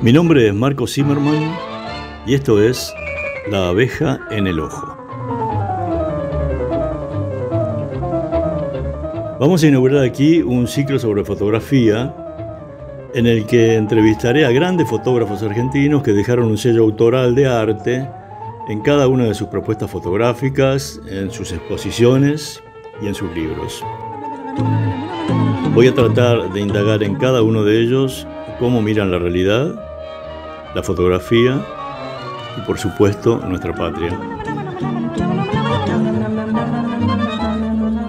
Mi nombre es Marco Zimmerman y esto es La abeja en el ojo. Vamos a inaugurar aquí un ciclo sobre fotografía en el que entrevistaré a grandes fotógrafos argentinos que dejaron un sello autoral de arte en cada una de sus propuestas fotográficas, en sus exposiciones y en sus libros. Voy a tratar de indagar en cada uno de ellos cómo miran la realidad la fotografía y por supuesto nuestra patria.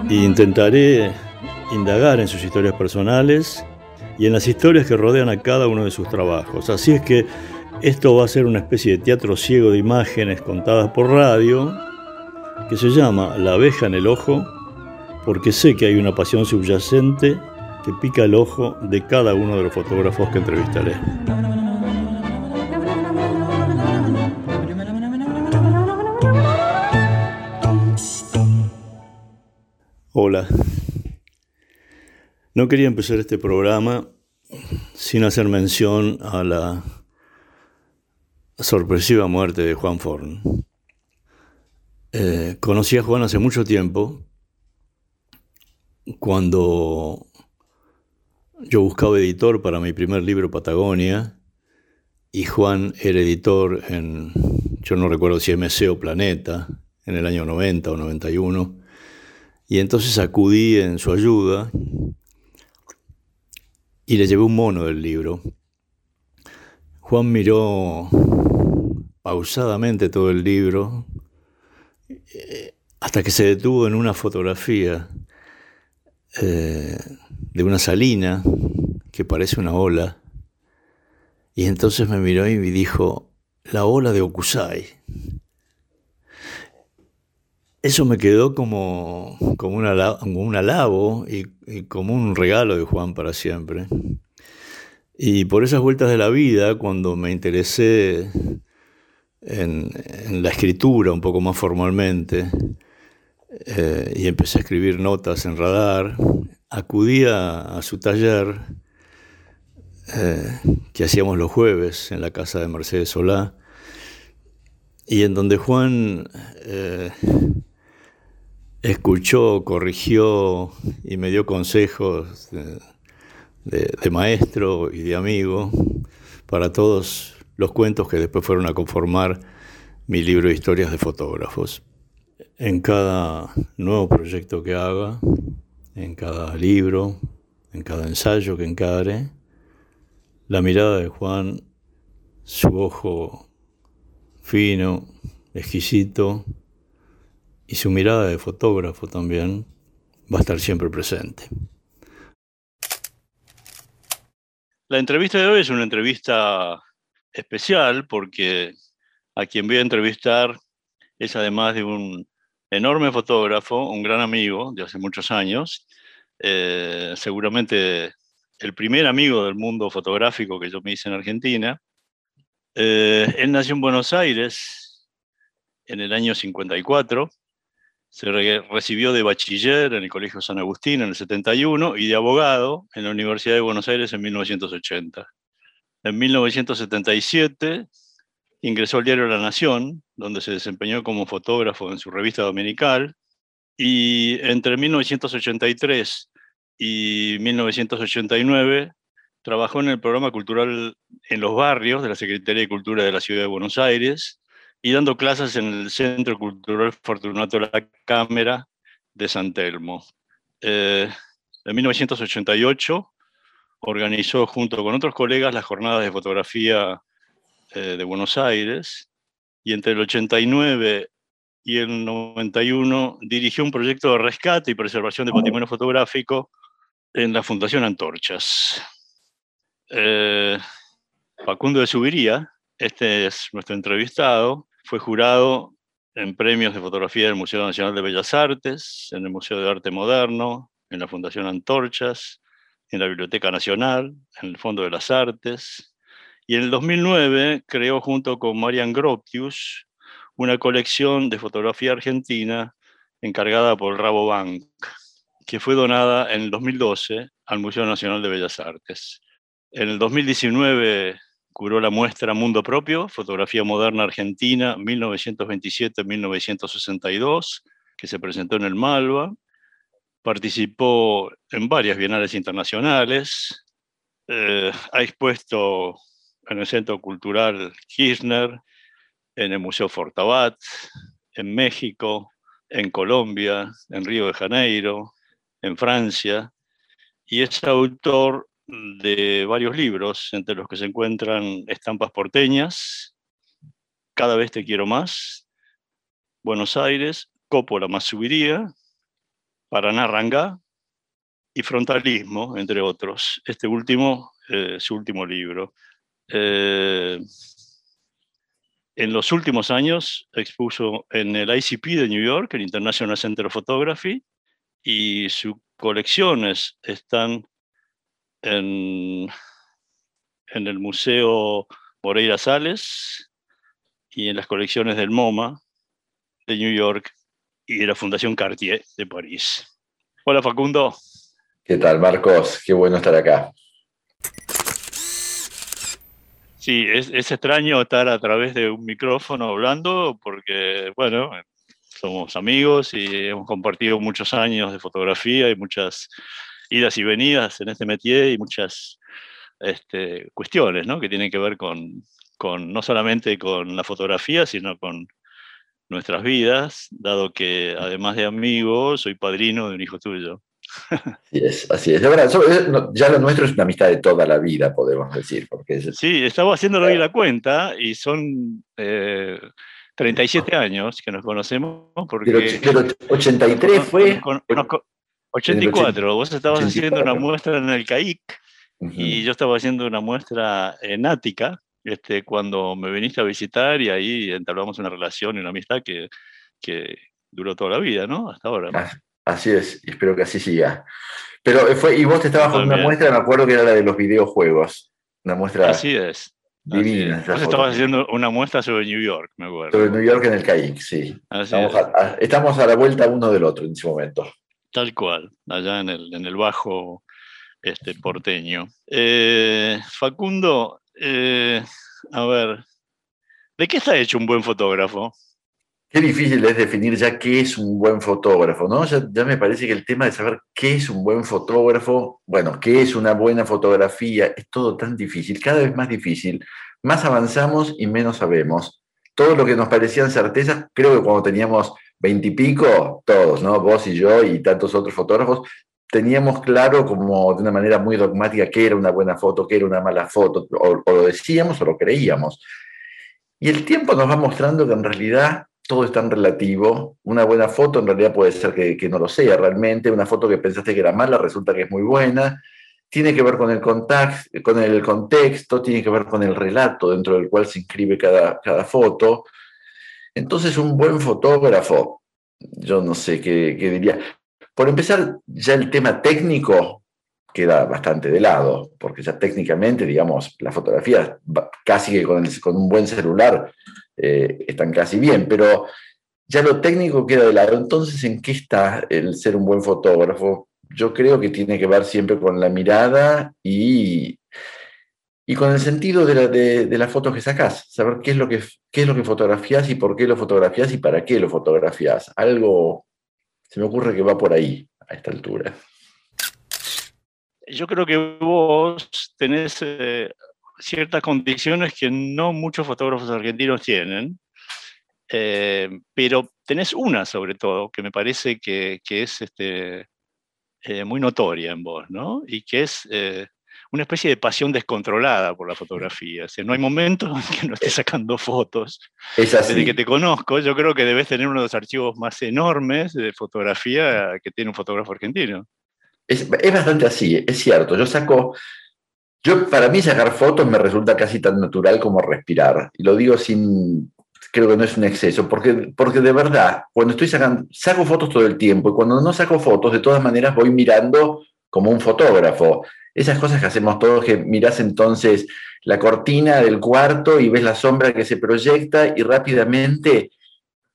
Y intentaré indagar en sus historias personales y en las historias que rodean a cada uno de sus trabajos. Así es que esto va a ser una especie de teatro ciego de imágenes contadas por radio que se llama La abeja en el ojo porque sé que hay una pasión subyacente que pica el ojo de cada uno de los fotógrafos que entrevistaré. Hola. No quería empezar este programa sin hacer mención a la sorpresiva muerte de Juan Forn. Eh, conocí a Juan hace mucho tiempo, cuando yo buscaba editor para mi primer libro Patagonia, y Juan era editor en, yo no recuerdo si MC o Planeta, en el año 90 o 91. Y entonces acudí en su ayuda y le llevé un mono del libro. Juan miró pausadamente todo el libro eh, hasta que se detuvo en una fotografía eh, de una salina que parece una ola. Y entonces me miró y me dijo, la ola de Okusai. Eso me quedó como, como, un alabo y, como un regalo de Juan para siempre. Y por esas vueltas de la vida, cuando me interesé en, la escritura un poco más formalmente eh, y empecé a escribir notas en radar, acudí a, su taller eh, que hacíamos los jueves en la casa de Mercedes Solá y en donde Juan... Eh, escuchó, corrigió y me dio consejos de, maestro y de amigo para todos los cuentos que después fueron a conformar mi libro de historias de fotógrafos. En cada nuevo proyecto que haga, en cada libro, en cada ensayo que encare, la mirada de Juan, su ojo fino, exquisito, y su mirada de fotógrafo también va a estar siempre presente. La entrevista de hoy es una entrevista especial porque a quien voy a entrevistar es además de un enorme fotógrafo, un gran amigo de hace muchos años, eh, seguramente el primer amigo del mundo fotográfico que yo me hice en Argentina. Eh, él nació en Buenos Aires en el año 54 se recibió de bachiller en el Colegio San Agustín en el 71 y de abogado en la Universidad de Buenos Aires en 1980. En 1977 ingresó al diario La Nación, donde se desempeñó como fotógrafo en su revista dominical, y entre 1983 y 1989 trabajó en el programa cultural en los barrios de la Secretaría de Cultura de la Ciudad de Buenos Aires y dando clases en el Centro Cultural Fortunato La Cámara de San Telmo. Eh, en 1988 organizó junto con otros colegas las jornadas de fotografía eh, de Buenos Aires y entre el 89 y el 91 dirigió un proyecto de rescate y preservación de patrimonio fotográfico en la Fundación Antorchas. Eh, Facundo de Subiría, este es nuestro entrevistado, fue jurado en premios de fotografía del Museo Nacional de Bellas Artes, en el Museo de Arte Moderno, en la Fundación Antorchas, en la Biblioteca Nacional, en el Fondo de las Artes. Y en el 2009 creó junto con Marian Gropius una colección de fotografía argentina encargada por Rabobank, que fue donada en el 2012 al Museo Nacional de Bellas Artes. En el 2019 Curó la muestra Mundo Propio, Fotografía Moderna Argentina, 1927-1962, que se presentó en el Malva. Participó en varias bienales internacionales. Eh, ha expuesto en el Centro Cultural Kirchner, en el Museo Fortabat, en México, en Colombia, en Río de Janeiro, en Francia, y es autor de varios libros, entre los que se encuentran Estampas porteñas, Cada vez te quiero más, Buenos Aires, Coppola más subiría, Paraná Rangá y Frontalismo, entre otros. Este último, eh, su último libro. Eh, en los últimos años expuso en el ICP de New York, el International Center of Photography, y sus colecciones están en, en el Museo Moreira Sales y en las colecciones del MoMA de New York y de la Fundación Cartier de París. Hola Facundo. ¿Qué tal Marcos? Qué bueno estar acá. Sí, es, es, extraño estar a través de un micrófono hablando porque, bueno, somos amigos y hemos compartido muchos años de fotografía y muchas idas y venidas en este métier y muchas este, cuestiones ¿no? que tienen que ver con, con, no solamente con la fotografía, sino con nuestras vidas, dado que además de amigo, soy padrino de un hijo tuyo. Así es, así es. ya lo nuestro es una amistad de toda la vida, podemos decir. Porque Sí, estaba haciéndolo hoy la cuenta y son eh, 37 años que nos conocemos. Porque, pero, 83 fue... 84, vos estabas haciendo una muestra en el CAIC y yo estaba haciendo una muestra en Ática, este, cuando me viniste a visitar y ahí entablamos una relación y una amistad que, que duró toda la vida, ¿no? Hasta ahora. Ah, así es, y espero que así siga. Pero fue, y vos te estabas con una muestra, me acuerdo que era la de los videojuegos. Una muestra. Así es. Divina. Vos estabas haciendo una muestra sobre New York, me acuerdo. Sobre New York en el CAIC, sí. Estamos a, estamos a, la vuelta uno del otro en ese momento. Tal cual, allá en el, en el bajo este, porteño. Eh, Facundo, eh, a ver, ¿de qué está hecho un buen fotógrafo? Qué difícil es definir ya qué es un buen fotógrafo, ¿no? Ya, ya, me parece que el tema de saber qué es un buen fotógrafo, bueno, qué es una buena fotografía, es todo tan difícil, cada vez más difícil. Más avanzamos y menos sabemos. Todo lo que nos parecían certezas, creo que cuando teníamos veintipico, todos, ¿no? Vos y yo y tantos otros fotógrafos, teníamos claro como de una manera muy dogmática qué era una buena foto, qué era una mala foto, o, lo decíamos o lo creíamos. Y el tiempo nos va mostrando que en realidad todo es tan relativo. Una buena foto en realidad puede ser que, no lo sea realmente. Una foto que pensaste que era mala resulta que es muy buena. Tiene que ver con el, contact, con el contexto, tiene que ver con el relato dentro del cual se inscribe cada, cada foto. Entonces, un buen fotógrafo, yo no sé qué, diría. Por empezar, ya el tema técnico queda bastante de lado, porque ya técnicamente, digamos, la fotografía casi que con, un buen celular eh, están casi bien, pero ya lo técnico queda de lado. Entonces, ¿en qué está el ser un buen fotógrafo? Yo creo que tiene que ver siempre con la mirada y y con el sentido de la, de, la foto que sacás, saber qué es, lo que, qué es lo que fotografías y por qué lo fotografías y para qué lo fotografías. Algo se me ocurre que va por ahí a esta altura. Yo creo que vos tenés eh, ciertas condiciones que no muchos fotógrafos argentinos tienen, eh, pero tenés una sobre todo que me parece que, que es este, eh, muy notoria en vos, ¿no? Y que es una especie de pasión descontrolada por la fotografía. O no hay momentos en que no estés sacando fotos. Desde que te conozco, yo creo que debes tener uno de los archivos más enormes de fotografía que tiene un fotógrafo argentino. Es, es bastante así, es cierto. Yo saco, yo para mí sacar fotos me resulta casi tan natural como respirar. Y lo digo sin, creo que no es un exceso, porque, porque de verdad, cuando estoy sacando, saco fotos todo el tiempo y cuando no saco fotos, de todas maneras voy mirando como un fotógrafo. Esas cosas que hacemos todos, que mirás entonces la cortina del cuarto y ves la sombra que se proyecta y rápidamente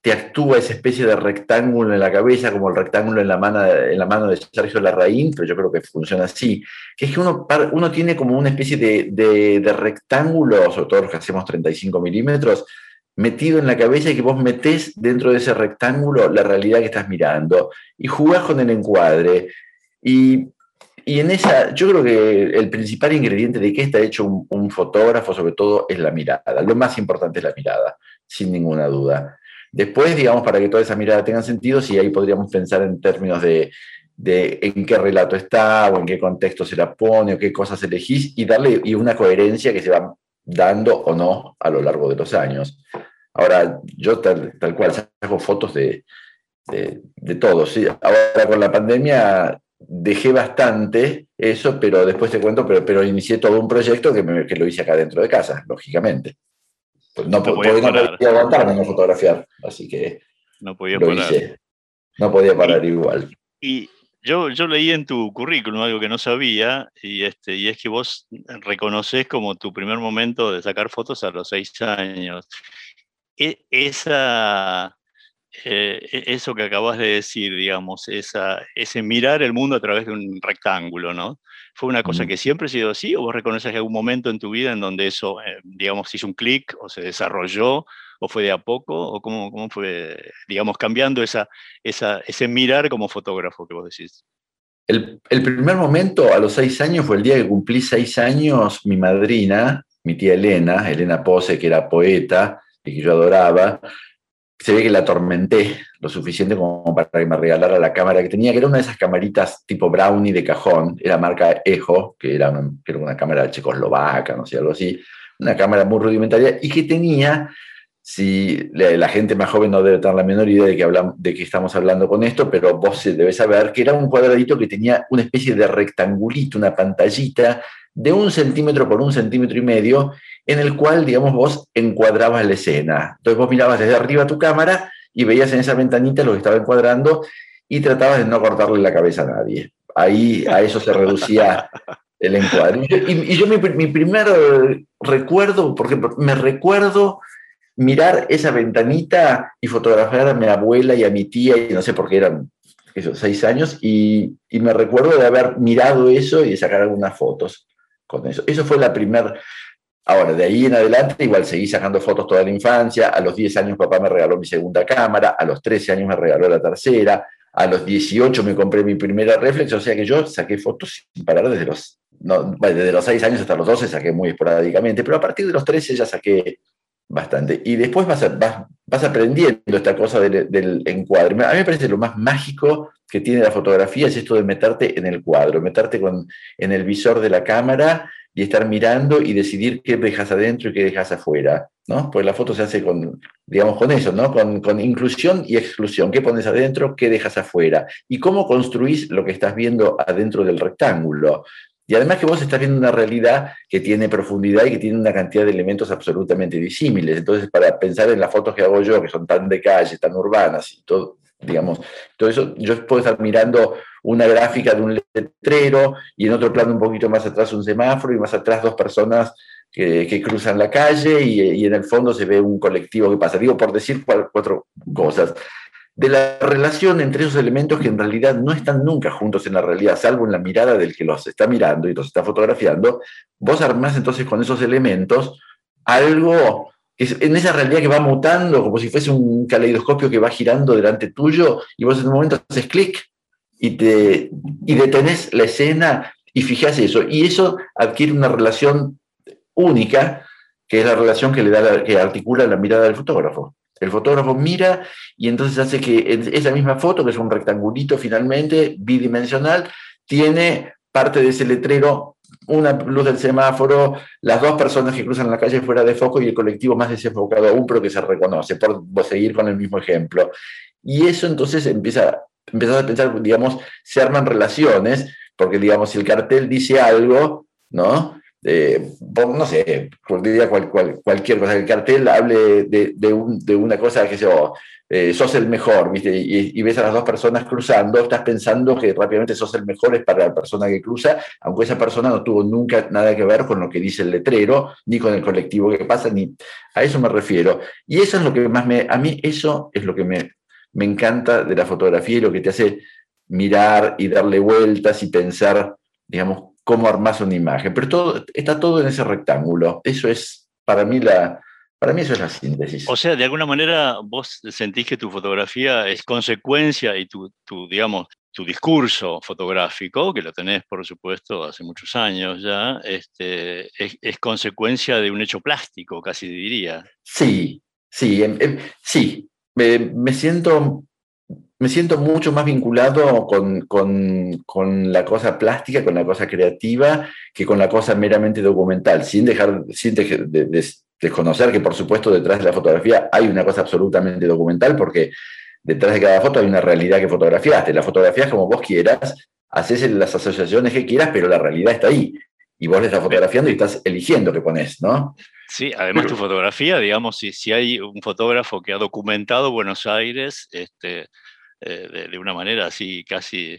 te actúa esa especie de rectángulo en la cabeza, como el rectángulo en la mano, en la mano de Sergio Larraín, pero yo creo que funciona así, que es que uno, uno tiene como una especie de, de, rectángulo, sobre todo los que hacemos 35 milímetros, metido en la cabeza y que vos metés dentro de ese rectángulo la realidad que estás mirando y jugás con el encuadre. Y, y en esa, yo creo que el principal ingrediente de qué está hecho un, un, fotógrafo, sobre todo, es la mirada. Lo más importante es la mirada, sin ninguna duda. Después, digamos, para que toda esa mirada tenga sentido, sí, ahí podríamos pensar en términos de, de en qué relato está, o en qué contexto se la pone, o qué cosas elegís, y darle y una coherencia que se va dando o no a lo largo de los años. Ahora, yo tal, tal cual saco fotos de, de, de todo. ¿sí? Ahora con la pandemia dejé bastante eso, pero después te cuento, pero, pero inicié todo un proyecto que, me, que lo hice acá dentro de casa, lógicamente. Pues no, no, podía, no podía aguantarme no fotografiar, así que no podía lo parar. hice. No podía parar y, igual. Y yo, yo leí en tu currículum algo que no sabía, y, este, y es que vos reconoces como tu primer momento de sacar fotos a los seis años. E, esa, eh, eso que acabas de decir, digamos, esa, ese mirar el mundo a través de un rectángulo, ¿no? ¿Fue una cosa que siempre ha sido así o vos reconoces algún momento en tu vida en donde eso, eh, digamos, hizo un clic o se desarrolló o fue de a poco o cómo, cómo fue, digamos, cambiando esa, esa, ese mirar como fotógrafo que vos decís? El, el, primer momento, a los seis años, fue el día que cumplí seis años, mi madrina, mi tía Elena, Elena Pose, que era poeta y que yo adoraba, se ve que la atormenté lo suficiente como para que me regalara la cámara que tenía, que era una de esas camaritas tipo Brownie de cajón, era marca Ejo, que era una, que era una cámara checoslovaca, no sé, algo así, una cámara muy rudimentaria y que tenía, si la, la gente más joven no debe tener la menor idea de que, hablamos, de que estamos hablando con esto, pero vos debes saber que era un cuadradito que tenía una especie de rectangulito, una pantallita de un centímetro por un centímetro y medio, en el cual, digamos, vos encuadrabas la escena. Entonces vos mirabas desde arriba tu cámara y veías en esa ventanita lo que estaba encuadrando y tratabas de no cortarle la cabeza a nadie. Ahí a eso se reducía el encuadre. Y yo, mi, mi, primer recuerdo, por ejemplo, me recuerdo mirar esa ventanita y fotografiar a mi abuela y a mi tía, y no sé por qué eran esos seis años, y, y me recuerdo de haber mirado eso y de sacar algunas fotos con eso. Eso fue la primera Ahora, de ahí en adelante, igual seguí sacando fotos toda la infancia. A los 10 años papá me regaló mi segunda cámara, a los 13 años me regaló la tercera, a los 18 me compré mi primera reflex, o sea que yo saqué fotos sin parar desde los, no, desde los 6 años hasta los 12 saqué muy esporádicamente, pero a partir de los 13 ya saqué bastante. Y después vas, vas, vas aprendiendo esta cosa del, del, encuadre. A mí me parece lo más mágico que tiene la fotografía es esto de meterte en el cuadro, meterte con, en el visor de la cámara y estar mirando y decidir qué dejas adentro y qué dejas afuera, ¿no? Pues la foto se hace con, digamos, con eso, ¿no? Con, con, inclusión y exclusión. ¿Qué pones adentro? ¿Qué dejas afuera? Y cómo construís lo que estás viendo adentro del rectángulo. Y además que vos estás viendo una realidad que tiene profundidad y que tiene una cantidad de elementos absolutamente disímiles. Entonces, para pensar en las fotos que hago yo, que son tan de calle, tan urbanas y todo, digamos, todo yo puedo estar mirando una gráfica de un letrero y en otro plano un poquito más atrás un semáforo y más atrás dos personas que, cruzan la calle y, y, en el fondo se ve un colectivo que pasa. Digo, por decir cuatro cosas. De la relación entre esos elementos que en realidad no están nunca juntos en la realidad, salvo en la mirada del que los está mirando y los está fotografiando, vos armás entonces con esos elementos algo en esa realidad que va mutando, como si fuese un caleidoscopio que va girando delante tuyo, y vos en un momento haces clic y, te, y detenés la escena y fijas eso. Y eso adquiere una relación única, que es la relación que le da la, que articula la mirada del fotógrafo. El fotógrafo mira y entonces hace que esa misma foto, que es un rectangulito finalmente bidimensional, tiene parte de ese letrero, una luz del semáforo, las dos personas que cruzan la calle fuera de foco y el colectivo más desenfocado aún, pero que se reconoce, por seguir con el mismo ejemplo. Y eso entonces empieza, a pensar, digamos, se arman relaciones, porque digamos, si el cartel dice algo, ¿no? Eh, no sé, diría cualquier cosa, el cartel hable de, una cosa que yo, eh, sos el mejor. Y, ves a las dos personas cruzando, estás pensando que rápidamente sos el mejor es para la persona que cruza, aunque esa persona no tuvo nunca nada que ver con lo que dice el letrero, ni con el colectivo que pasa, ni a eso me refiero. Y eso es lo que más me, a mí eso es lo que me, me encanta de la fotografía y lo que te hace mirar y darle vueltas y pensar, digamos, cómo armas una imagen. Pero todo, está todo en ese rectángulo. Eso es, para mí, la, para mí eso es la síntesis. O sea, de alguna manera vos sentís que tu fotografía es consecuencia y tu, tu, digamos, tu discurso fotográfico, que lo tenés, por supuesto, hace muchos años ya, este, es, consecuencia de un hecho plástico, casi diría. Sí, sí, em, em, sí. me siento me siento mucho más vinculado con, la cosa plástica, con la cosa creativa, que con la cosa meramente documental, sin dejar, sin de, desconocer que, por supuesto, detrás de la fotografía hay una cosa absolutamente documental, porque detrás de cada foto hay una realidad que fotografiaste. La fotografías como vos quieras, haces las asociaciones que quieras, pero la realidad está ahí. Y vos le estás fotografiando y estás eligiendo qué pones, ¿no? Sí, además tu fotografía, digamos, si, si hay un fotógrafo que ha documentado Buenos Aires, este, eh, de, una manera así casi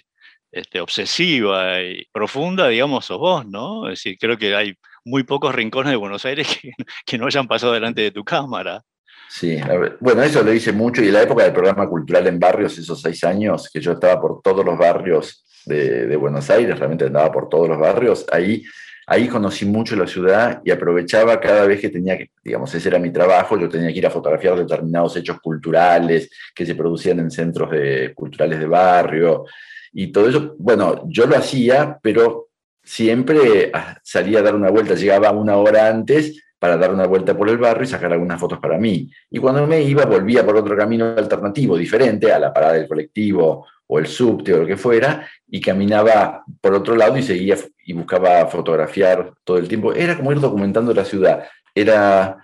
este, obsesiva y profunda, digamos, sos vos, ¿no? Es decir, creo que hay muy pocos rincones de Buenos Aires que, no hayan pasado delante de tu cámara. Sí, bueno, eso lo hice mucho y en la época del programa cultural en barrios, esos seis años que yo estaba por todos los barrios de, de Buenos Aires, realmente andaba por todos los barrios, ahí ahí conocí mucho la ciudad y aprovechaba cada vez que tenía que, digamos, ese era mi trabajo, yo tenía que ir a fotografiar determinados hechos culturales que se producían en centros culturales de barrio y todo eso. Bueno, yo lo hacía, pero siempre ah, salía a dar una vuelta, llegaba una hora antes para dar una vuelta por el barrio y sacar algunas fotos para mí. Y cuando me iba, volvía por otro camino alternativo, diferente a la parada del colectivo o el subte o lo que fuera, y caminaba por otro lado y seguía y buscaba fotografiar todo el tiempo. Era como ir documentando la ciudad. Era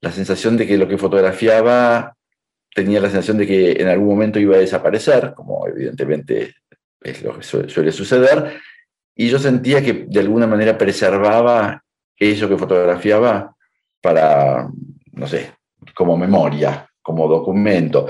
la sensación de que lo que fotografiaba tenía la sensación de que en algún momento iba a desaparecer, como evidentemente es lo que suele suceder, y yo sentía que de alguna manera preservaba eso que fotografiaba para, no sé, como memoria, como documento.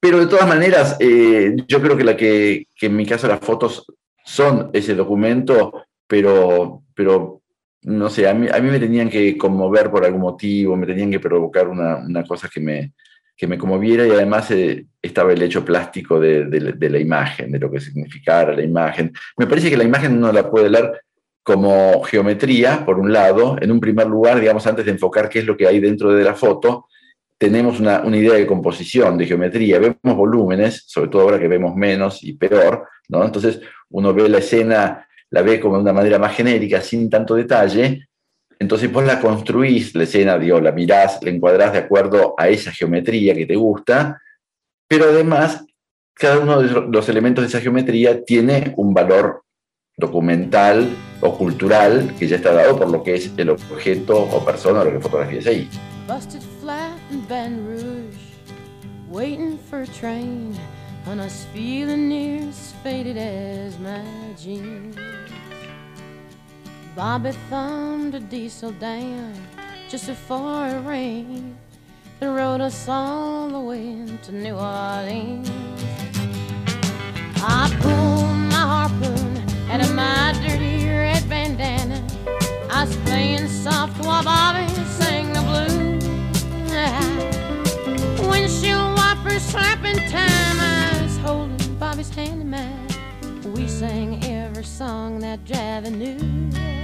Pero de todas maneras, eh, yo creo que, la que, en mi caso las fotos son ese documento, pero, pero no sé, a mí, a mí me tenían que conmover por algún motivo, me tenían que provocar una, una cosa que me, que me conmoviera y además eh, estaba el hecho plástico de, de, la imagen, de lo que significara la imagen. Me parece que la imagen uno la puede leer como geometría, por un lado, en un primer lugar, digamos, antes de enfocar qué es lo que hay dentro de la foto, tenemos una, idea de composición, de geometría, vemos volúmenes, sobre todo ahora que vemos menos y peor, ¿no? Entonces uno ve la escena, la ve como de una manera más genérica, sin tanto detalle, entonces vos la construís, la escena, digo, la mirás, la encuadrás de acuerdo a esa geometría que te gusta, pero además cada uno de los elementos de esa geometría tiene un valor documental o cultural que ya está dado por lo que es el objeto o persona o lo que fotografías ahí. in Baton Rouge, waiting for a train, and I was feeling near faded as my jeans. Bobby thumbed a diesel down just before it rained and rode us all the way to New Orleans. I pulled my harpoon out of my dirty red bandana. I was playing soft while Bobby sang the blues. Windshield wipers slapping time. I was holding Bobby's hand in mine. We sang every song that Javi knew.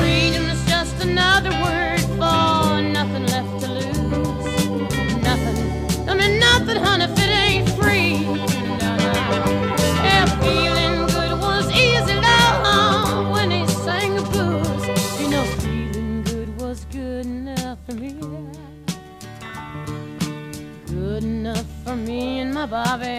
Freedom is just another word for nothing left to lose. Nothing, don't mean nothing, honey, if it ain't free. Yeah, feeling good was easy, love, when he sang the blues. You know, feeling good was good enough for me. Good enough for me and my Bobby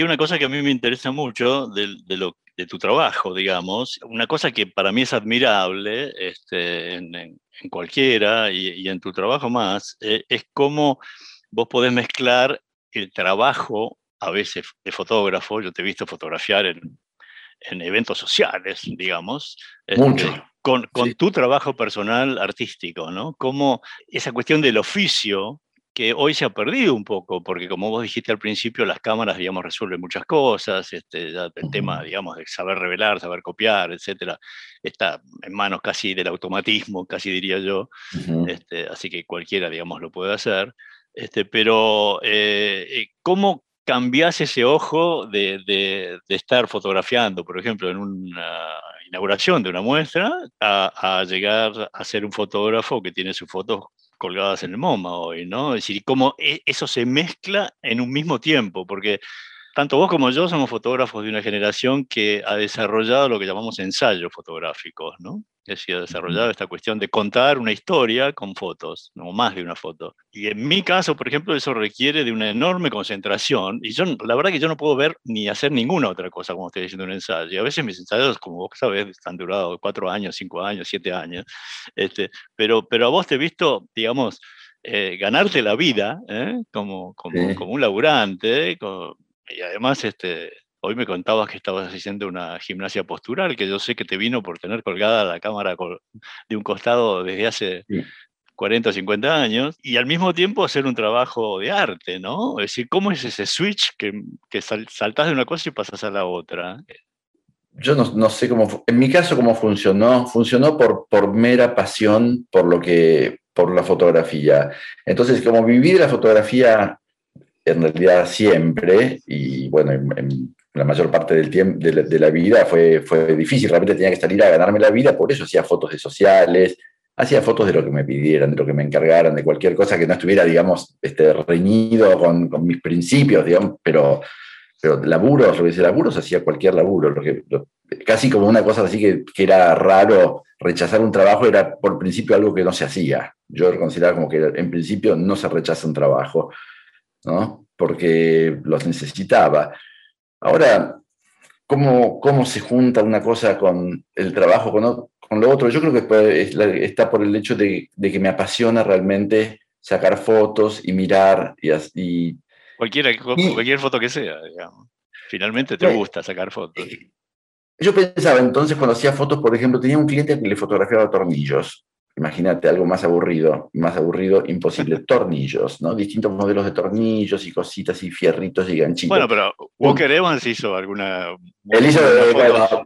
hay una cosa que a mí me interesa mucho de, lo, de tu trabajo, digamos, una cosa que para mí es admirable este, en, cualquiera y, en tu trabajo más, eh, es cómo vos podés mezclar el trabajo, a veces de fotógrafo, yo te he visto fotografiar en, en eventos sociales, digamos, este, con, con tu trabajo personal artístico, ¿no? Cómo esa cuestión del oficio que hoy se ha perdido un poco, porque como vos dijiste al principio, las cámaras, digamos, resuelven muchas cosas, este, el tema, digamos, de saber revelar, saber copiar, etcétera, está en manos casi del automatismo, casi diría yo, este, así que cualquiera, digamos, lo puede hacer, este, pero eh, eh, ¿cómo cambias ese ojo de, de, estar fotografiando, por ejemplo, en una inauguración de una muestra, a, a llegar a ser un fotógrafo que tiene sus fotos colgadas en el MoMA hoy, ¿no? Es decir, cómo e, eso se mezcla en un mismo tiempo, porque tanto vos como yo somos fotógrafos de una generación que ha desarrollado lo que llamamos ensayos fotográficos, ¿no? Es decir, ha desarrollado esta cuestión de contar una historia con fotos, no más de una foto. Y en mi caso, por ejemplo, eso requiere de una enorme concentración. Y yo, la verdad que yo no puedo ver ni hacer ninguna otra cosa como estoy diciendo un ensayo. Y a veces mis ensayos, como vos sabés, han durado cuatro años, cinco años, siete años. Este, pero, pero a vos te he visto, digamos, eh, ganarte la vida ¿eh? como, como, como, un laburante, y además este, hoy me contabas que estabas haciendo una gimnasia postural, que yo sé que te vino por tener colgada la cámara de un costado desde hace 40 o 50 años, y al mismo tiempo hacer un trabajo de arte, ¿no? Es decir, ¿cómo es ese switch que, que saltás de una cosa y pasas a la otra? Yo no, no, sé cómo, en mi caso, cómo funcionó. Funcionó por, por mera pasión por lo que, por la fotografía. Entonces, como viví de la fotografía en realidad siempre, y bueno, en, la mayor parte del tiempo de la, vida fue, fue difícil, realmente tenía que salir a ganarme la vida, por eso hacía fotos de sociales, hacía fotos de lo que me pidieran, de lo que me encargaran, de cualquier cosa que no estuviera, digamos, este, reñido con, con mis principios, digamos, pero, pero laburos, lo que dice laburos, hacía cualquier laburo, lo que, casi como una cosa así que, que, era raro, rechazar un trabajo era por principio algo que no se hacía. Yo consideraba como que en principio no se rechaza un trabajo, ¿no? porque los necesitaba. Ahora, ¿cómo, cómo se junta una cosa con el trabajo, con, con lo otro? Yo creo que está por el hecho de, de, que me apasiona realmente sacar fotos y mirar y, y Cualquiera, cualquier foto que sea, digamos. Finalmente te gusta sacar fotos. Eh, yo pensaba entonces cuando hacía fotos, por ejemplo, tenía un cliente que le fotografiaba tornillos Imagínate algo más aburrido, más aburrido, imposible. Tornillos, ¿no? Distintos modelos de tornillos y cositas y fierritos y ganchitos. Bueno, pero Walker Evans hizo alguna. Él hizo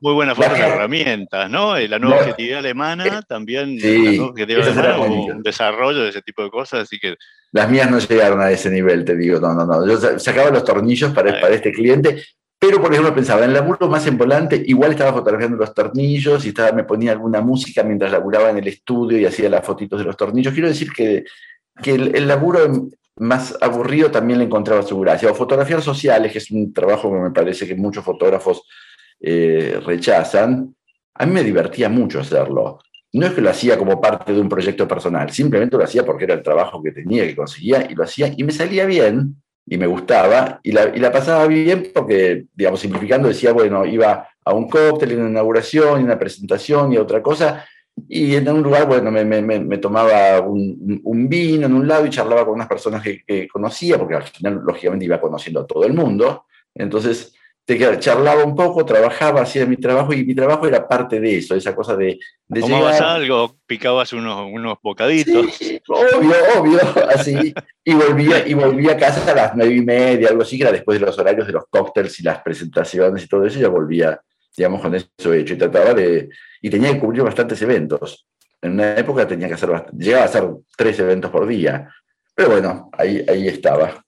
muy buenas fotos de herramientas, ¿no? Y la nueva objetividad alemana eh, también. Sí, la un desarrollo de ese tipo de cosas, así que. Las mías no llegaron a ese nivel, te digo, no, no, no. Yo sacaba los tornillos para, para este cliente pero, por ejemplo, pensaba, en el laburo más en volante, igual estaba fotografiando los tornillos y estaba, me ponía alguna música mientras laburaba en el estudio y hacía las fotitos de los tornillos. Quiero decir que, que el, laburo más aburrido también le encontraba su gracia. O fotografiar sociales, que es un trabajo que me parece que muchos fotógrafos eh, rechazan. A mí me divertía mucho hacerlo. No es que lo hacía como parte de un proyecto personal, simplemente lo hacía porque era el trabajo que tenía, que conseguía, y lo hacía, y me salía bien, y me gustaba, y la, y la, pasaba bien porque, digamos, simplificando, decía, bueno, iba a un cóctel, en una inauguración, y una presentación y otra cosa, y en un lugar, bueno, me, me, tomaba un, un, vino en un lado y charlaba con unas personas que, que, conocía, porque al final, lógicamente, iba conociendo a todo el mundo, entonces charlaba un poco, trabajaba, hacía mi trabajo y mi trabajo era parte de eso, esa cosa de... de Tomabas algo, picabas unos, unos bocaditos. obvio, obvio, así. Y volvía, y volvía a casa a las nueve y media, algo así, que era después de los horarios de los cócteles y las presentaciones y todo eso, ya volvía, digamos, con eso hecho. Y trataba de. Y tenía que cubrir bastantes eventos. En una época tenía que hacer. Llegaba a hacer tres eventos por día. Pero bueno, ahí, ahí estaba.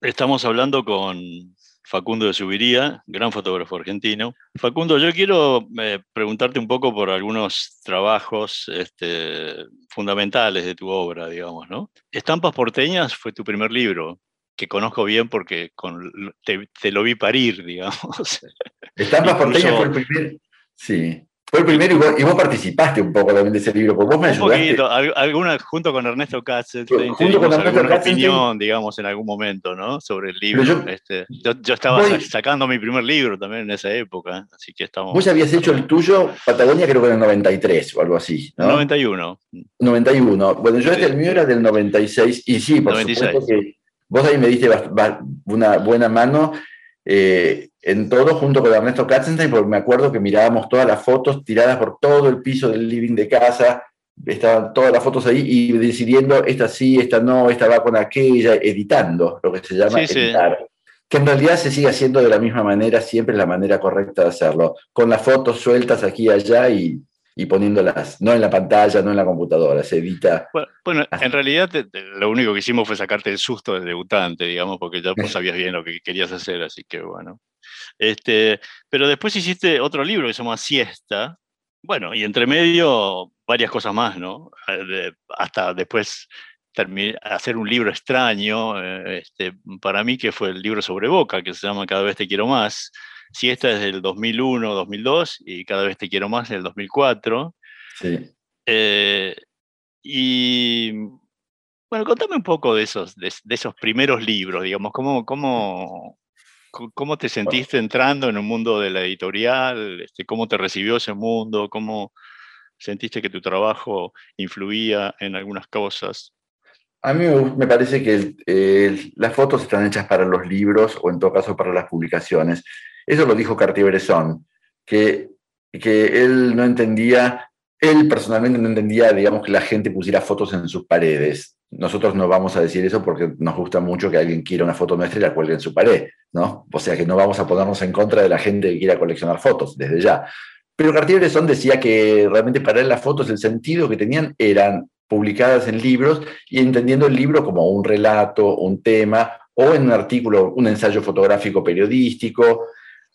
Estamos hablando con Facundo de Subiría, gran fotógrafo argentino. Facundo, yo quiero eh, preguntarte un poco por algunos trabajos este, fundamentales de tu obra, digamos, ¿no? Estampas porteñas fue tu primer libro, que conozco bien porque con, te, te lo vi parir, digamos. Estampas porteñas fue el primer. Sí. Fue el primero y vos, y vos participaste un poco también de ese libro, porque vos me Un ayudaste. poquito, al- alguna, junto con Ernesto Katzenstein, Junto con Ernesto Katzenstein. opinión, digamos, en algún momento, ¿no? Sobre el libro. yo- este, yo, yo estaba Voy- sacando mi primer libro también en esa época, así que estamos... Vos habías hecho el tuyo, Patagonia, creo que en el 93 o algo así, ¿no? 91. 91. Bueno, yo Sí. el mío era del 96, y sí, por 96. supuesto que vos ahí me diste una buena mano eh, en todo, junto con Ernesto Katzenstein, porque me acuerdo que mirábamos todas las fotos tiradas por todo el piso del living de casa, estaban todas las fotos ahí y decidiendo esta sí, esta no, esta va con aquella, editando, lo que se llama Sí, sí. editar. Que en realidad se sigue haciendo de la misma manera, siempre es la manera correcta de hacerlo, con las fotos sueltas aquí y allá y, y poniéndolas, no en la pantalla, no en la computadora, se edita. Bueno, Bueno, en realidad te- te- lo único que hicimos fue sacarte el susto del debutante, digamos, porque ya vos sabías bien lo que querías hacer, así que bueno. Este, pero después hiciste otro libro que se llama Siesta. Bueno, y entre medio varias cosas más, ¿no? Eh, Hasta después hacer un libro extraño, eh, este, para mí que fue el libro sobre Boca, que se llama Cada vez te quiero más. Siesta es del 2001, 2002 y Cada vez te quiero más del 2004. Sí. Eh, y bueno, contame un poco de esos, de, de esos primeros libros, digamos, ¿cómo, cómo, cómo te sentiste entrando en un mundo de la editorial? Este, ¿Cómo te recibió ese mundo? ¿Cómo sentiste que tu trabajo influía en algunas cosas? A mí me, parece que el- el- las fotos están hechas para los libros o en todo caso para las publicaciones. Eso lo dijo Cartier-Bresson, que, que él no entendía, él personalmente no entendía, digamos, que la gente pusiera fotos en sus paredes. Nosotros no vamos a decir eso porque nos gusta mucho que alguien quiera una foto nuestra y la cuelgue en su pared, ¿no? O sea que no vamos a ponernos en contra de la gente que quiera coleccionar fotos, desde ya. Pero Cartier-Bresson decía que realmente para él las fotos, el sentido que tenían eran publicadas en libros y entendiendo el libro como un relato, un tema, o en un artículo, un ensayo fotográfico periodístico.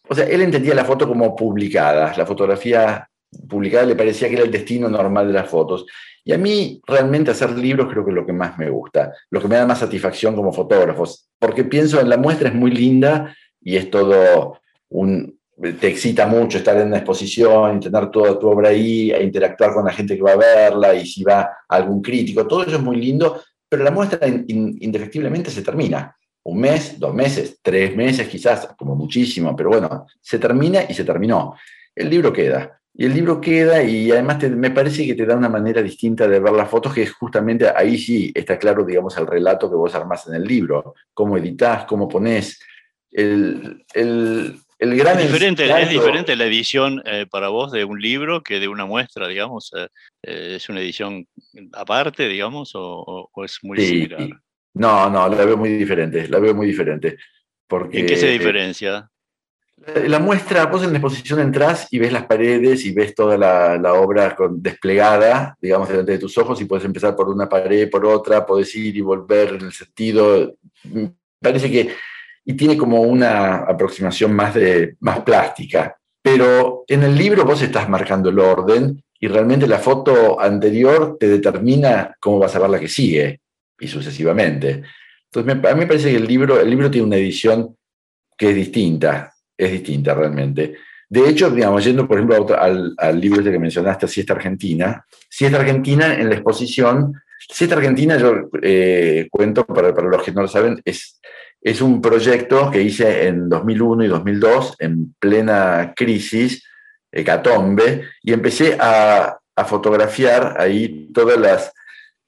O sea, él entendía la foto como publicada, la fotografía publicada le parecía que era el destino normal de las fotos. Y a mí realmente hacer libros creo que es lo que más me gusta, lo que me da más satisfacción como fotógrafo, porque pienso en la muestra es muy linda y es todo un... Te excita mucho estar en una exposición tener toda tu obra ahí e interactuar con la gente que va a verla y si va algún crítico, todo eso es muy lindo, pero la muestra in- in- indefectiblemente se termina. Un mes, dos meses, tres meses quizás, como muchísimo, pero bueno, se termina y se terminó. El libro queda. Y el libro queda y además te- me parece que te da una manera distinta de ver las fotos, que es justamente ahí sí está claro, digamos, el relato que vos armás en el libro, cómo editás, cómo ponés. El, el, el gran ¿Es diferente, ¿Es diferente la edición eh, para vos de un libro que de una muestra, digamos? Eh, eh, ¿Es una edición aparte, digamos, o, o- o es muy Sí. similar? No, no, la veo muy diferente, la veo muy diferente. Porque, ¿En qué se diferencia? La, muestra, vos en la exposición entrás y ves las paredes y ves toda la, obra con- desplegada, digamos, delante de tus ojos y puedes empezar por una pared, por otra, podés ir y volver en el sentido. Me Parece que. Y tiene como una aproximación más, de, más plástica. Pero en el libro vos estás marcando el orden y realmente la foto anterior te determina cómo vas a ver la que sigue y sucesivamente. Entonces, me- a mí me parece que el libro, el libro tiene una edición que es distinta, es distinta realmente. De hecho, digamos, yendo por ejemplo al, al libro este que mencionaste, Siesta Argentina, Siesta Argentina en la exposición, Siesta Argentina, yo eh, cuento para, para los que no lo saben, es, es un proyecto que hice en 2001 y 2002, en plena crisis, hecatombe, y empecé a, a fotografiar ahí todas las,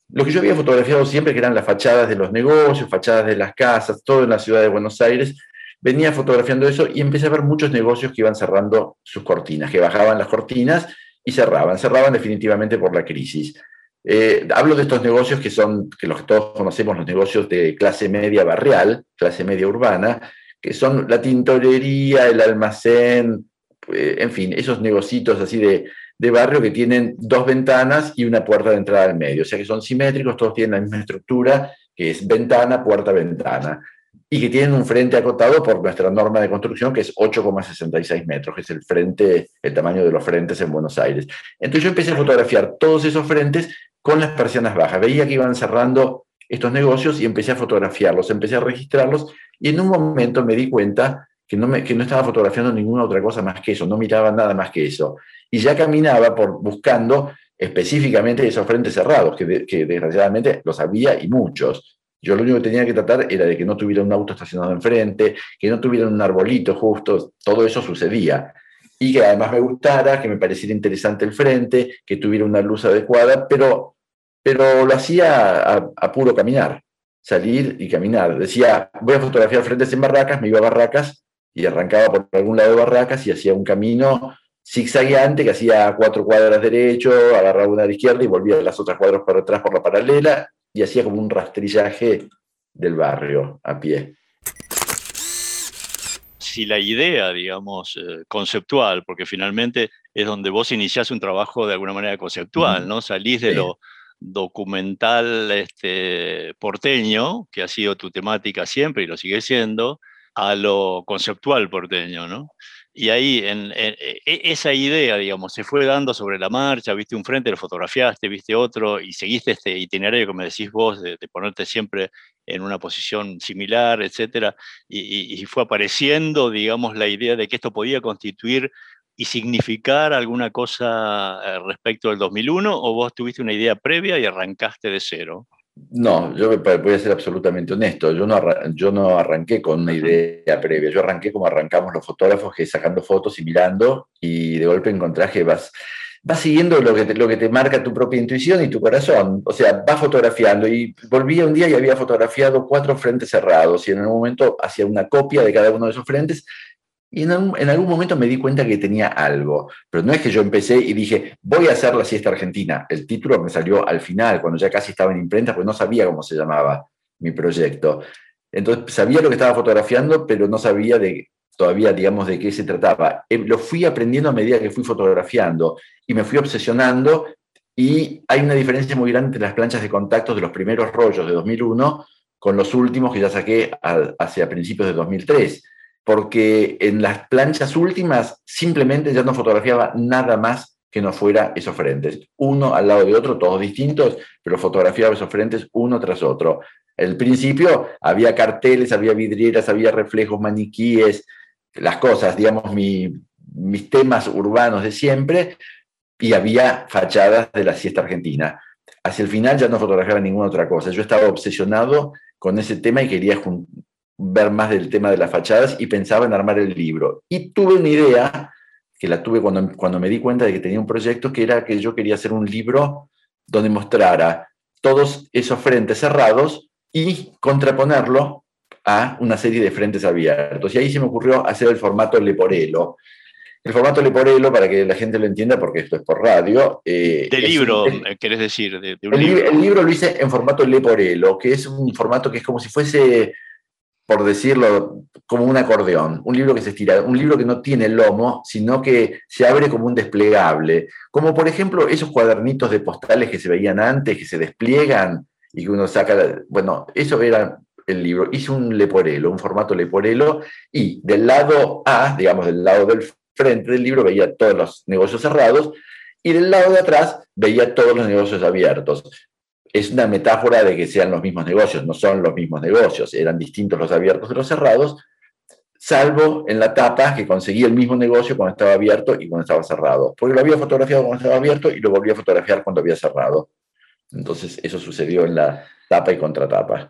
lo que yo había fotografiado siempre, que eran las fachadas de los negocios, fachadas de las casas, todo en la ciudad de Buenos Aires, venía fotografiando eso y empecé a ver muchos negocios que iban cerrando sus cortinas, que bajaban las cortinas y cerraban, cerraban definitivamente por la crisis. Eh, hablo de estos negocios que son, que los que todos conocemos, los negocios de clase media barrial, clase media urbana, que son la tintorería, el almacén eh, en fin, esos negocitos así de, de barrio que tienen dos ventanas y una puerta de entrada al medio. O sea que son simétricos, todos tienen la misma estructura, que es ventana, puerta, ventana. Y que tienen un frente acotado por nuestra norma de construcción, que es 8,66 metros, que es el frente, el tamaño de los frentes en Buenos Aires. Entonces yo empecé a fotografiar todos esos frentes con las persianas bajas. Veía que iban cerrando estos negocios y empecé a fotografiarlos, empecé a registrarlos y en un momento me di cuenta que no, que no estaba fotografiando ninguna otra cosa más que eso, no miraba nada más que eso. Y ya caminaba por, buscando específicamente esos frentes cerrados, que desgraciadamente los había y muchos. Yo lo único que tenía que tratar era de que no tuviera un auto estacionado enfrente, que no tuviera un arbolito justo, todo eso sucedía. Y que además me gustara, que me pareciera interesante el frente, que tuviera una luz adecuada, pero, pero lo hacía a, a puro caminar, salir y caminar. Decía, voy a fotografiar frentes en barracas, me iba a barracas y arrancaba por algún lado de Barracas y hacía un camino zigzagueante que hacía cuatro cuadras derecho, agarraba una a la izquierda y volvía las otras cuadras por atrás por la paralela y hacía como un rastrillaje del barrio a pie. Si la idea, digamos, eh, conceptual, porque finalmente es donde vos iniciás un trabajo de alguna manera conceptual, ¿no? Salís de lo documental este, porteño, que ha sido tu temática siempre y lo sigue siendo, a lo conceptual porteño, ¿no? Y ahí, en, en- e- esa idea, digamos, se fue dando sobre la marcha, viste un frente, lo fotografiaste, viste otro, y seguiste este itinerario que me decís vos, de, ponerte siempre en una posición similar, etcétera, y, y- y fue apareciendo, digamos, la idea de que esto podía constituir y significar alguna cosa eh, respecto del 2001, o vos tuviste una idea previa y arrancaste de cero? No, yo voy a ser absolutamente honesto. Yo no, yo no arranqué con una idea previa. Yo arranqué como arrancamos los fotógrafos, que sacando fotos y mirando, y de golpe encontrás que vas, vas siguiendo lo que, te, lo que te marca tu propia intuición y tu corazón. O sea, vas fotografiando. Y volvía un día y había fotografiado cuatro frentes cerrados, y en algún momento hacía una copia de cada uno de esos frentes. Y en algún, en algún momento me di cuenta que tenía algo. Pero no es que yo empecé y dije, voy a hacer la siesta argentina. El título me salió al final, cuando ya casi estaba en imprenta, porque no sabía cómo se llamaba mi proyecto. Entonces sabía lo que estaba fotografiando, pero no sabía de, todavía, digamos, de qué se trataba. Eh, Lo fui aprendiendo a medida que fui fotografiando y me fui obsesionando. Y hay una diferencia muy grande entre las planchas de contactos de los primeros rollos de 2001 con los últimos que ya saqué hacia principios de 2003 porque en las planchas últimas simplemente ya no fotografiaba nada más que no fuera esos frentes, uno al lado de otro, todos distintos, pero fotografiaba esos frentes uno tras otro. Al principio había carteles, había vidrieras, había reflejos, maniquíes, las cosas, digamos, mi- mis temas urbanos de siempre, y había fachadas de la siesta argentina. Hacia el final ya no fotografiaba ninguna otra cosa. Yo estaba obsesionado con ese tema y quería ver más del tema de las fachadas y pensaba en armar el libro. Y tuve una idea, que la tuve cuando, cuando me di cuenta de que tenía un proyecto, que era que yo quería hacer un libro donde mostrara todos esos frentes cerrados y contraponerlo a una serie de frentes abiertos. Y ahí se me ocurrió hacer el formato Leporello. El formato Leporello, para que la gente lo entienda, porque esto es por radio. eh, De libro, es- eh, querés decir, de, de un el, li- libro. el libro lo hice en formato Leporello, que es un formato que es como si fuese, por decirlo, como un acordeón, un libro que se estira, un libro que no tiene lomo, sino que se abre como un desplegable. Como por ejemplo esos cuadernitos de postales que se veían antes, que se despliegan y que uno saca, bueno, eso era el libro. Hice un Leporello, un formato Leporello, y del lado A, digamos, del lado del frente del libro, veía todos los negocios cerrados, y del lado de atrás veía todos los negocios abiertos. Es una metáfora de que sean los mismos negocios, no son los mismos negocios, eran distintos los abiertos de los cerrados, salvo en la tapa que conseguí el mismo negocio cuando estaba abierto y cuando estaba cerrado, porque lo había fotografiado cuando estaba abierto y lo volví a fotografiar cuando había cerrado. Entonces eso sucedió en la tapa y contratapa.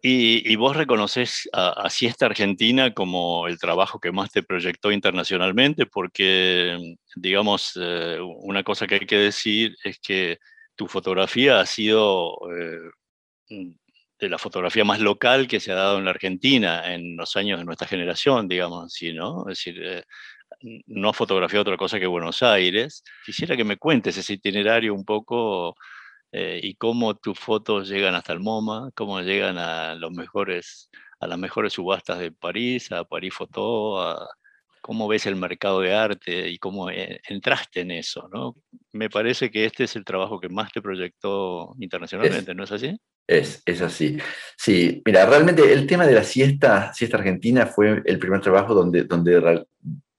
Y, y vos reconoces a, Siesta Argentina como el trabajo que más te proyectó internacionalmente, porque, digamos, eh, una cosa que hay que decir es que tu fotografía ha sido eh, de la fotografía más local que se ha dado en la Argentina en los años de nuestra generación, digamos así, ¿no? Es decir, eh, no has fotografiado otra cosa que Buenos Aires. Quisiera que me cuentes ese itinerario un poco eh, y cómo tus fotos llegan hasta el MoMA, cómo llegan a los mejores, a las mejores subastas de París, a París Photo, a, cómo ves el mercado de arte y cómo eh, entraste en eso, ¿no? Me parece que este es el trabajo que más te proyectó internacionalmente, ¿no es así? Es, es así. Sí, mira, realmente el tema de la siesta, siesta argentina, fue el primer trabajo donde, donde,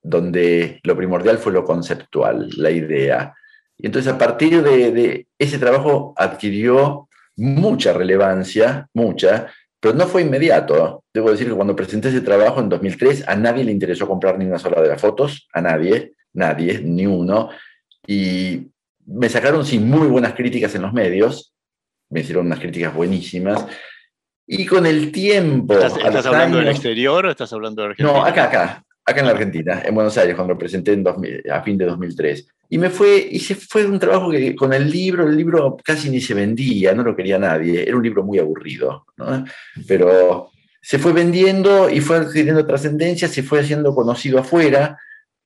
donde lo primordial fue lo conceptual, la idea. Y entonces a partir de, de ese trabajo adquirió mucha relevancia, mucha, pero no fue inmediato. Debo decir que cuando presenté ese trabajo en 2003, a nadie le interesó comprar ni una sola de las fotos, a nadie, nadie, ni uno. Y me sacaron sin muy buenas críticas en los medios, me hicieron unas críticas buenísimas. Y con el tiempo... ¿Estás, hablando del exterior o estás hablando de Argentina? No, acá, acá, acá en la Argentina, en Buenos Aires, cuando lo presenté en a fin de 2003. Y me fue, y se fue un trabajo que con el libro, el libro casi ni se vendía, no lo quería nadie, era un libro muy aburrido, ¿no? pero se fue vendiendo y fue adquiriendo trascendencia, se fue haciendo conocido afuera.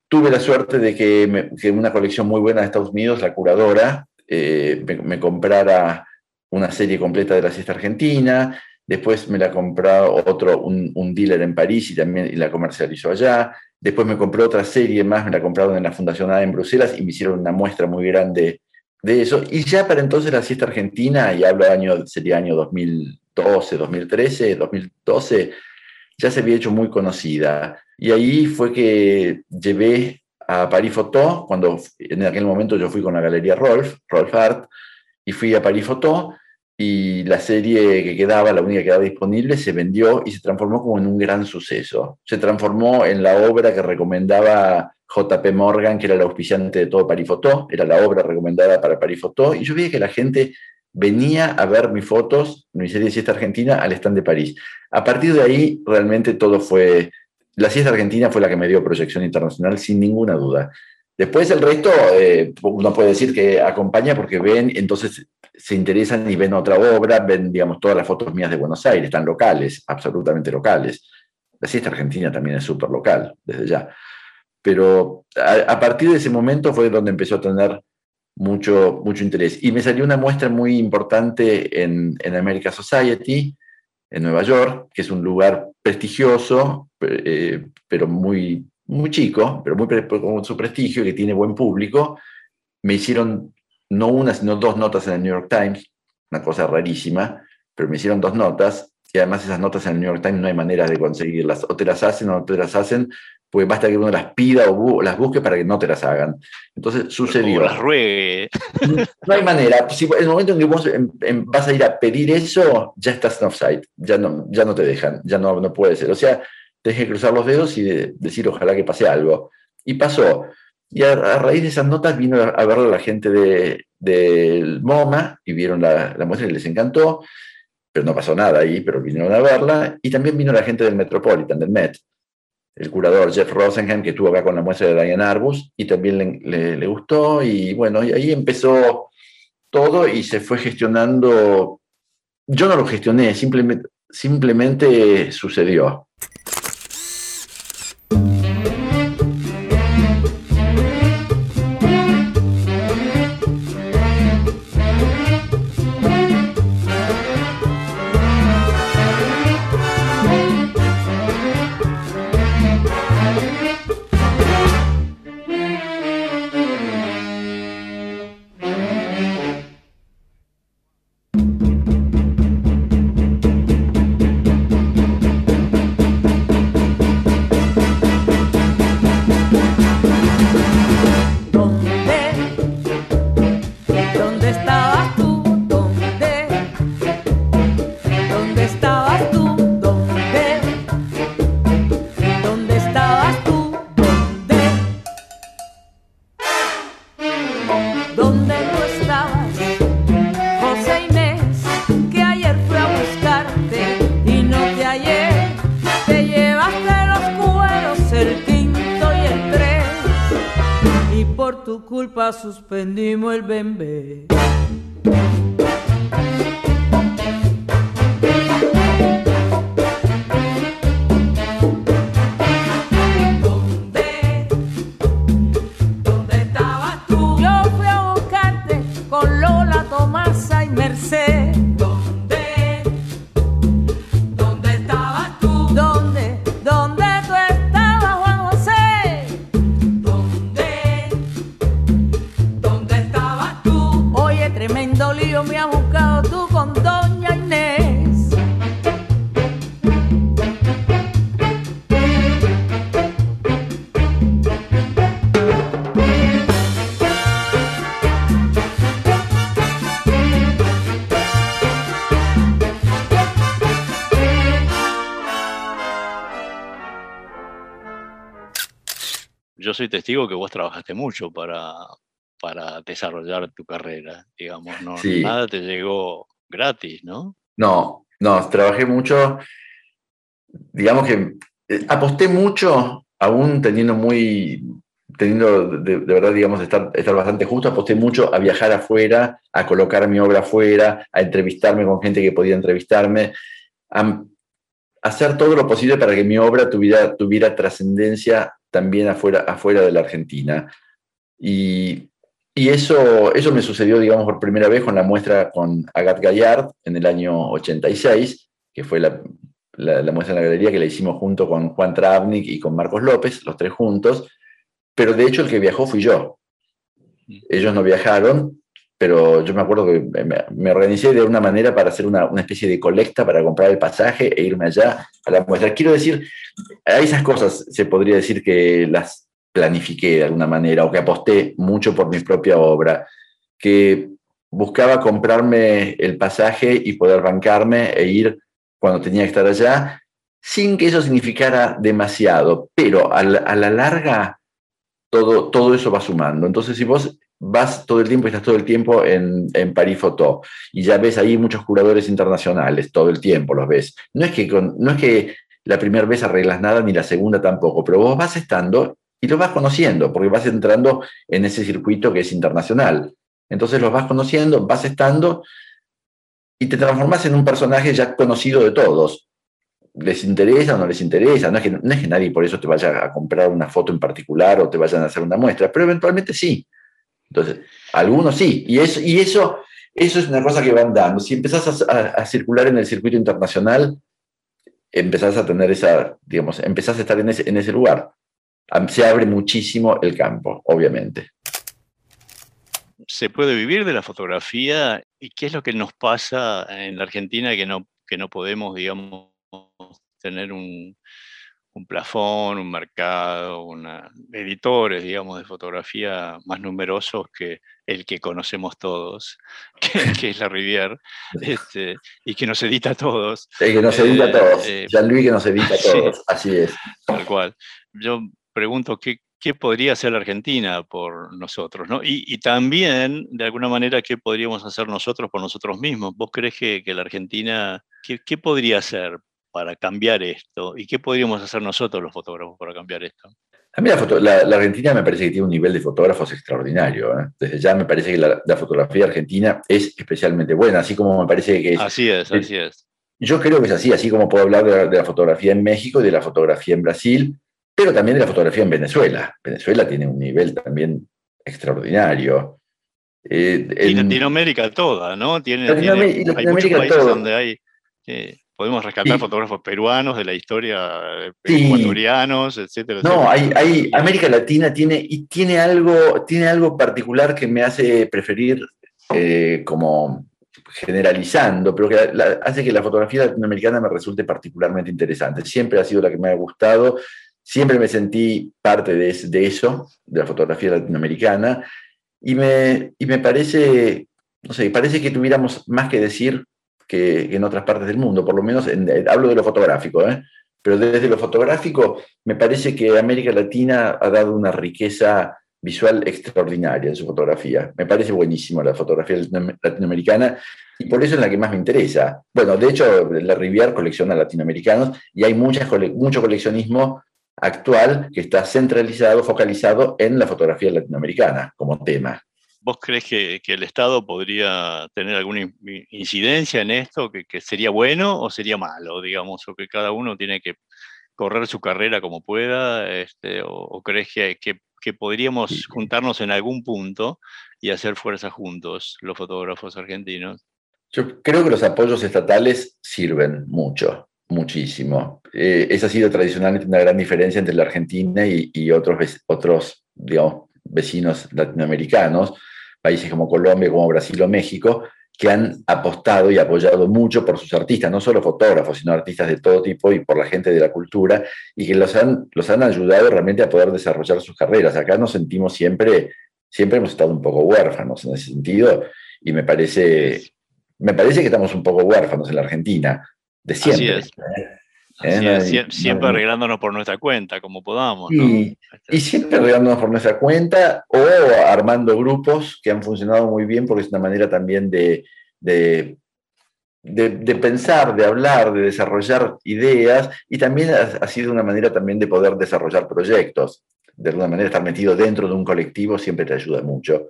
Tuve la suerte de que, me, que una colección muy buena de Estados Unidos, la curadora, eh, me, me, comprara una serie completa de la siesta argentina. Después me la compró otro, un, un dealer en París y también y la comercializó allá. Después me compré otra serie más, me la compraron en la Fundación A en Bruselas y me hicieron una muestra muy grande de eso. Y ya para entonces la siesta argentina, y hablo año, sería año 2012, 2013, 2012, ya se había hecho muy conocida. Y ahí fue que llevé a Paris Photo, cuando en aquel momento yo fui con la galería Rolf, Rolf Art, y fui a Paris Photo, y la serie que quedaba, la única que quedaba disponible, se vendió y se transformó como en un gran suceso. Se transformó en la obra que recomendaba JP Morgan, que era el auspiciante de todo Parifotó, era la obra recomendada para Parifotó, y yo veía que la gente venía a ver mis fotos, mi serie de siesta argentina, al stand de París. A partir de ahí, realmente todo fue, la siesta argentina fue la que me dio proyección internacional, sin ninguna duda. Después el resto, eh, uno puede decir que acompaña porque ven, entonces se interesan y ven otra obra, ven, digamos, todas las fotos mías de Buenos Aires, están locales, absolutamente locales. La siesta argentina también es súper local, desde ya. Pero a, partir de ese momento fue donde empezó a tener mucho, mucho interés. Y me salió una muestra muy importante en, en America Society, en Nueva York, que es un lugar prestigioso, eh, pero muy, muy chico, pero muy con su prestigio, que tiene buen público. Me hicieron no una, sino dos notas en el New York Times, una cosa rarísima, pero me hicieron dos notas, y además esas notas en el New York Times no hay manera de conseguirlas, o te las hacen o no te las hacen, pues basta que uno las pida o las busque para que no te las hagan. Entonces sucedió. las ruegue. No hay manera. Si en el momento en que vos vas a ir a pedir eso, ya estás en offside, ya no, ya no te dejan, ya no, no puede ser. O sea, tenés cruzar los dedos y decir ojalá que pase algo. Y pasó. Y a, raíz de esas notas vino a, verlo la gente del de, MoMA y vieron la, la, muestra y les encantó, pero no pasó nada ahí, pero vinieron a verla. Y también vino la gente del Metropolitan, del Met, el curador Jeff Rosenham, que estuvo acá con la muestra de Diane Arbus, y también le, le, gustó. Y bueno, y ahí empezó todo y se fue gestionando. Yo no lo gestioné, simplemente, simplemente sucedió. Yo soy testigo que vos trabajaste mucho para, para desarrollar tu carrera, digamos, no, Sí. nada te llegó gratis, ¿no? No, no, trabajé mucho. Digamos que eh, aposté mucho, aún teniendo muy, teniendo de, de verdad, digamos, estar, estar bastante justo, aposté mucho a viajar afuera, a colocar mi obra afuera, a entrevistarme con gente que podía entrevistarme, a, a hacer todo lo posible para que mi obra tuviera, tuviera trascendencia también afuera, afuera de la Argentina. Y, y eso, eso me sucedió, digamos, por primera vez con la muestra con Agathe Gaillard en el año 86, que fue la, la, la muestra en la galería que la hicimos junto con Juan Travnik y con Marcos López, los tres juntos, pero de hecho el que viajó fui yo. Ellos no viajaron, pero yo me acuerdo que me, me de una manera para hacer una, una, especie de colecta para comprar el pasaje e irme allá a la muestra. Quiero decir, a esas cosas se podría decir que las planifiqué de alguna manera o que aposté mucho por mi propia obra, que buscaba comprarme el pasaje y poder bancarme e ir cuando tenía que estar allá, sin que eso significara demasiado, pero a la, a la larga todo, todo eso va sumando. Entonces, si vos vas todo el tiempo, estás todo el tiempo en, en París Photo y ya ves ahí muchos curadores internacionales, todo el tiempo los ves. No es que, no es que la primera vez arreglas nada ni la segunda tampoco, pero vos vas estando y los vas conociendo, porque vas entrando en ese circuito que es internacional. Entonces los vas conociendo, vas estando y te transformas en un personaje ya conocido de todos. ¿Les interesa o no les interesa? No es, que, no es que nadie por eso te vaya a comprar una foto en particular o te vayan a hacer una muestra, pero eventualmente sí. Entonces, algunos sí. Y eso, y eso, eso es una cosa que van dando. Si empezás a, circular en el circuito internacional, empezás a tener esa, digamos, empezás a estar en ese, en ese lugar se abre muchísimo el campo, obviamente. ¿Se puede vivir de la fotografía? ¿Y qué es lo que nos pasa en la Argentina que no, que no podemos, digamos, tener un, un plafón, un mercado, una, editores, digamos, de fotografía más numerosos que el que conocemos todos, que, que es la Rivière, este, y que nos edita a todos. El que nos edita a todos. Eh, Jean-Louis que nos edita a todos, sí, así es. Tal cual. Yo pregunto qué, qué podría hacer la Argentina por nosotros, ¿no? Y, y, también, de alguna manera, qué podríamos hacer nosotros por nosotros mismos. ¿Vos crees que, que la Argentina, qué, qué, podría hacer para cambiar esto? ¿Y qué podríamos hacer nosotros los fotógrafos para cambiar esto? A mí la, foto, la, la Argentina me parece que tiene un nivel de fotógrafos extraordinario. ¿eh? Desde ya me parece que la, la, fotografía argentina es especialmente buena, así como me parece que es... Así es, así es. Yo creo que es así, así como puedo hablar de la, de la fotografía en México y de la fotografía en Brasil, pero también de la fotografía en Venezuela. Venezuela tiene un nivel también extraordinario. Eh, en, y Latinoamérica toda, ¿no? Tiene, Latinoamérica, tiene, hay muchos países donde hay, eh, podemos rescatar sí. fotógrafos peruanos de la historia, sí. ecuatorianos, etcétera. No, etcétera. Hay, hay, América Latina tiene, y tiene algo, tiene algo particular que me hace preferir eh, como generalizando, pero que la, hace que la fotografía latinoamericana me resulte particularmente interesante. Siempre ha sido la que me ha gustado, siempre me sentí parte de, de eso, de la fotografía latinoamericana, y me, y me parece, no sé, parece que tuviéramos más que decir que, en otras partes del mundo, por lo menos en, hablo de lo fotográfico, ¿eh? pero desde lo fotográfico me parece que América Latina ha dado una riqueza visual extraordinaria en su fotografía. Me parece buenísimo la fotografía latinoamericana y por eso es la que más me interesa. Bueno, de hecho, la Rivière colecciona latinoamericanos y hay muchas, mucho coleccionismo actual que está centralizado, focalizado en la fotografía latinoamericana como tema. ¿Vos crees que, que el Estado podría tener alguna incidencia en esto, que, que, sería bueno o sería malo, digamos, o que cada uno tiene que correr su carrera como pueda, este, o, o, crees que, que, que podríamos juntarnos en algún punto y hacer fuerza juntos, los fotógrafos argentinos? Yo creo que los apoyos estatales sirven mucho muchísimo. Eh, esa ha sido tradicionalmente una gran diferencia entre la Argentina y, y otros, otros digamos, vecinos latinoamericanos, países como Colombia, como Brasil o México, que han apostado y apoyado mucho por sus artistas, no solo fotógrafos, sino artistas de todo tipo y por la gente de la cultura, y que los han, los han ayudado realmente a poder desarrollar sus carreras. Acá nos sentimos siempre, siempre hemos estado un poco huérfanos en ese sentido, y me parece, me parece que estamos un poco huérfanos en la Argentina de siempre. ¿eh? Así es, hay- no- siempre no- arreglándonos por nuestra cuenta, como podamos. ¿no? Y, y siempre arreglándonos por nuestra cuenta o armando grupos que han funcionado muy bien porque es una manera también de, de, de- de pensar, de hablar, de desarrollar ideas y también ha, ha sido una manera también de poder desarrollar proyectos. De alguna manera estar metido dentro de un colectivo siempre te ayuda mucho.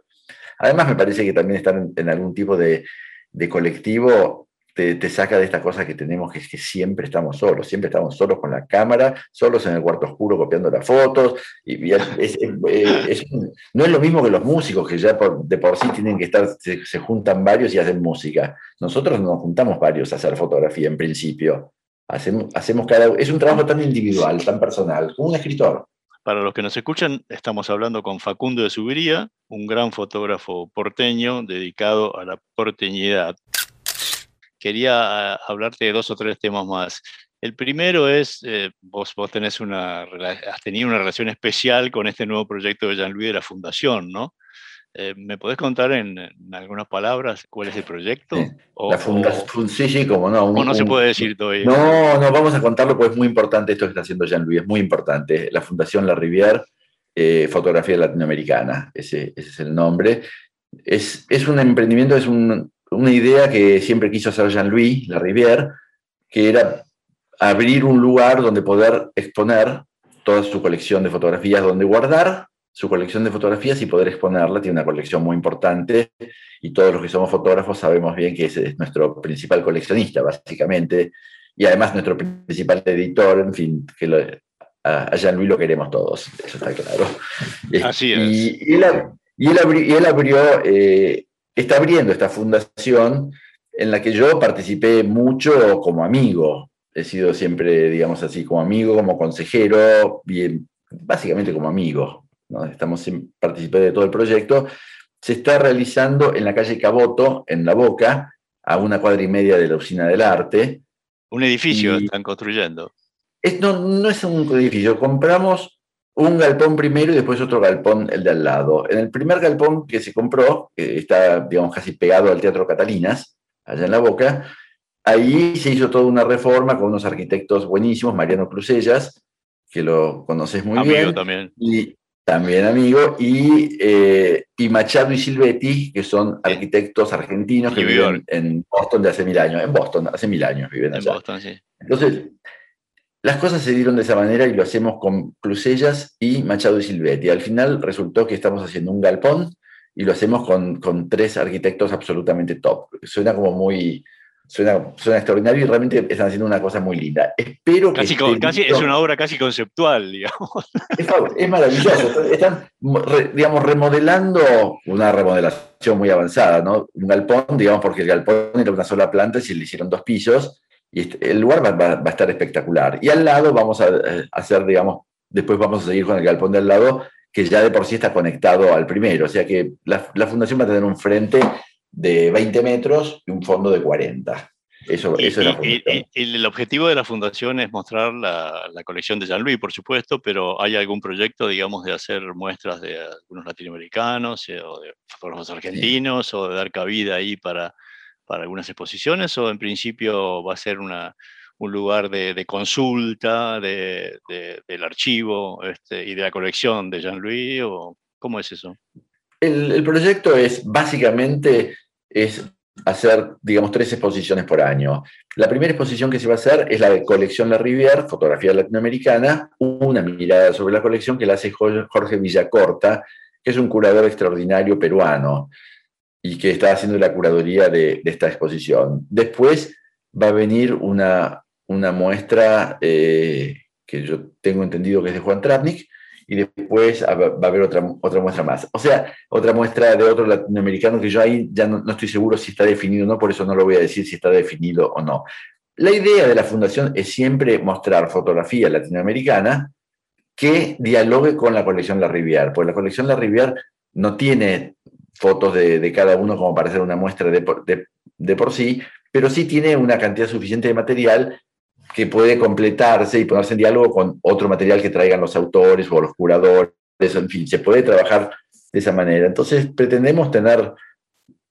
Además me parece que también estar en, en algún tipo de, de colectivo te, saca de esta cosa que tenemos, que es que siempre estamos solos, siempre estamos solos con la cámara, solos en el cuarto oscuro copiando las fotos. Y, no es lo mismo que los músicos, que ya de por sí tienen que estar, se, se juntan varios y hacen música. Nosotros nos juntamos varios a hacer fotografía en principio. Hacemos, hacemos cada, es un trabajo tan individual, tan personal, como un escritor. Para los que nos escuchan, estamos hablando con Facundo de Subiría, un gran fotógrafo porteño dedicado a la porteñidad. Quería ah, hablarte de dos o tres temas más. El primero es, eh, vos, vos tenés una, has tenido una relación especial con este nuevo proyecto de Jean-Louis de la Fundación, ¿no? Eh, ¿Me podés contar en, en algunas palabras cuál es el proyecto? Sí, O, La funda, o- fun- sí, sí, como no. un- o no se puede decir todavía. No, no, vamos a contarlo porque es muy importante esto que está haciendo Jean-Louis, es muy importante. La Fundación La Rivière, eh, Fotografía Latinoamericana, ese, ese es el nombre. Es, es un emprendimiento, es un- una idea que siempre quiso hacer Jean-Louis La Rivière, que era abrir un lugar donde poder exponer toda su colección de fotografías, donde guardar su colección de fotografías y poder exponerla. Tiene una colección muy importante y todos los que somos fotógrafos sabemos bien que ese es nuestro principal coleccionista, básicamente, y además nuestro principal editor, en fin, que lo- a, Jean-Louis lo queremos todos, eso está claro. Así es. Y, y él, ab- y él abri- y él abrió, eh, está abriendo esta fundación en la que yo participé mucho como amigo. He sido siempre, digamos así, como amigo, como consejero, bien, básicamente como amigo. ¿no? Estamos, participé de todo el proyecto. Se está realizando en la calle Caboto, en La Boca, a una cuadra y media de la Usina del Arte. Un edificio y- están construyendo. Es- no, no es un edificio, compramos un galpón primero y después otro galpón, el de al lado. En el primer galpón que se compró, que está, digamos, casi pegado al Teatro Catalinas, allá en La Boca, ahí se hizo toda una reforma con unos arquitectos buenísimos, Mariano Cruzellas, que lo conoces muy Amigo bien, también. y también amigo, y, eh, y Machado y Silvetti, que son arquitectos argentinos que viven en Boston de hace mil años, en Boston, hace mil años viven En allá. Boston, sí. Entonces, las cosas se dieron de esa manera y lo hacemos con Cruzellas y Machado y Silvetti. Al final resultó que estamos haciendo un galpón y lo hacemos con, con tres arquitectos absolutamente top. Suena como muy, suena, suena extraordinario y realmente están haciendo una cosa muy linda. Espero que Casi, casi es una obra casi conceptual, digamos. Es, es maravilloso. Están, re- digamos, remodelando una remodelación muy avanzada, ¿no? Un galpón, digamos, porque el galpón era una sola planta y se le hicieron dos pisos. Y el lugar va, va- va a estar espectacular. Y al lado vamos a eh, hacer, digamos, después vamos a seguir con el galpón de al lado, que ya de por sí está conectado al primero. O sea que la, la fundación va a tener un frente de 20 metros y un fondo de 40. Eso, Y, eso es la y- fundación. y- el objetivo de la fundación es mostrar la, la colección de Jean-Louis, por supuesto, pero ¿hay algún proyecto, digamos, de hacer muestras de algunos latinoamericanos eh, o de fotógrafos argentinos o de dar cabida ahí para, para algunas exposiciones? ¿O en principio va a ser una, un lugar de, de consulta de, de- del archivo este, y de la colección de Jean-Louis? ¿O cómo es eso? El, el proyecto es básicamente es hacer, digamos, tres exposiciones por año. La primera exposición que se va a hacer es la de Colección La Rivière, fotografía latinoamericana, una mirada sobre la colección que la hace Jo- Jorge Villacorta, que es un curador extraordinario peruano y que está haciendo la curaduría de, esta exposición. Después va a venir una, una muestra eh, que yo tengo entendido que es de Juan Travnik, y después va a haber otra, otra muestra más. O sea, otra muestra de otro latinoamericano que yo ahí ya no, no estoy seguro si está definido o no, por eso no lo voy a decir si está definido o no. La idea de la fundación es siempre mostrar fotografía latinoamericana que dialogue con la colección La Rivière, porque la colección La Rivière no tiene fotos de, de cada uno como para hacer una muestra de por, de- de por sí, pero sí tiene una cantidad suficiente de material que puede completarse y ponerse en diálogo con otro material que traigan los autores o los curadores, en fin, se puede trabajar de esa manera. Entonces pretendemos tener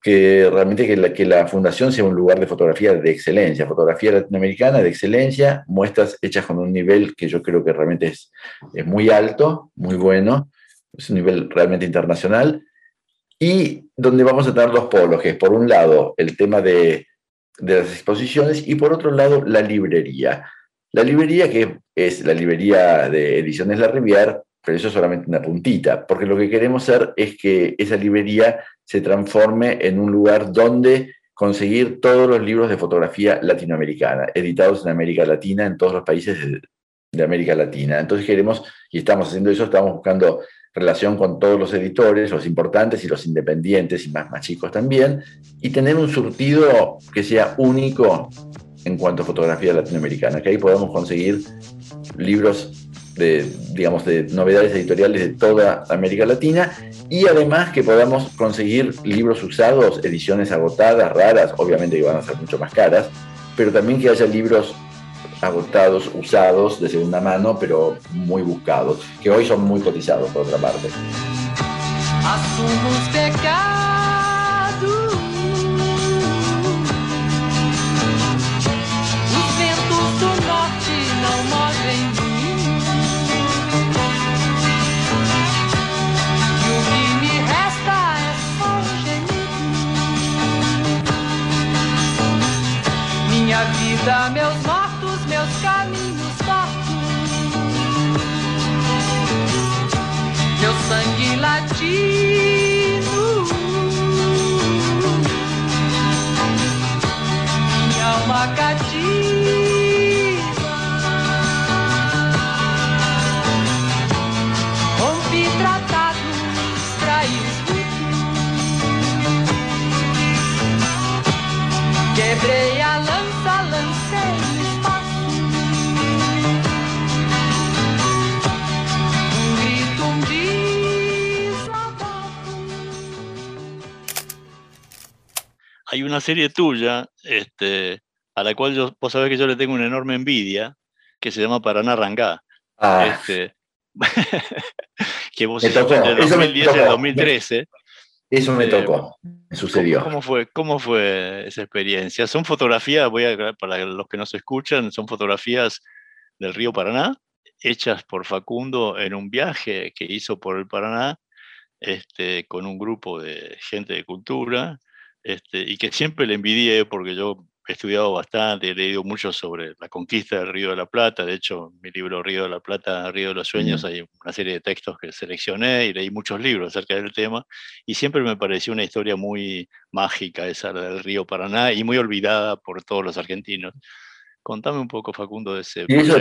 que realmente que la, que la fundación sea un lugar de fotografía de excelencia, fotografía latinoamericana de excelencia, muestras hechas con un nivel que yo creo que realmente es, es muy alto, muy bueno, es un nivel realmente internacional, y donde vamos a tener dos polos, que es por un lado el tema de, de las exposiciones y por otro lado la librería. La librería que es la librería de Ediciones La Rivière, pero eso es solamente una puntita, porque lo que queremos hacer es que esa librería se transforme en un lugar donde conseguir todos los libros de fotografía latinoamericana, editados en América Latina, en todos los países de, de América Latina. Entonces queremos, y estamos haciendo eso, estamos buscando relación con todos los editores, los importantes y los independientes y más, más chicos también, y tener un surtido que sea único en cuanto a fotografía latinoamericana, que ahí podamos conseguir libros de, digamos, de novedades editoriales de toda América Latina y además que podamos conseguir libros usados, ediciones agotadas, raras, obviamente que van a ser mucho más caras, pero también que haya libros agotados, usados de segunda mano, pero muy buscados, que hoy son muy cotizados por otra parte. Assumo os pecados. Os ventos do norte não movem. E o que me resta é só um. Minha vida, meus serie tuya este, a la cual yo, vos sabés que yo le tengo una enorme envidia, que se llama Paraná Rangá. Ah, Este, que vos hiciste me 2010 y el tocó. 2013. eso me eh, tocó, me sucedió. ¿Cómo, cómo fue, ¿Cómo fue esa experiencia? Son fotografías, voy a, para los que no se escuchan, son fotografías del río Paraná, hechas por Facundo en un viaje que hizo por el Paraná este, con un grupo de gente de cultura, este, y que siempre le envidié porque yo he estudiado bastante, he leído mucho sobre la conquista del Río de la Plata, de hecho, en mi libro Río de la Plata, Río de los Sueños, hay una serie de textos que seleccioné y leí muchos libros acerca del tema, y siempre me pareció una historia muy mágica esa del río Paraná y muy olvidada por todos los argentinos. Contame un poco, Facundo, de ese Y eso,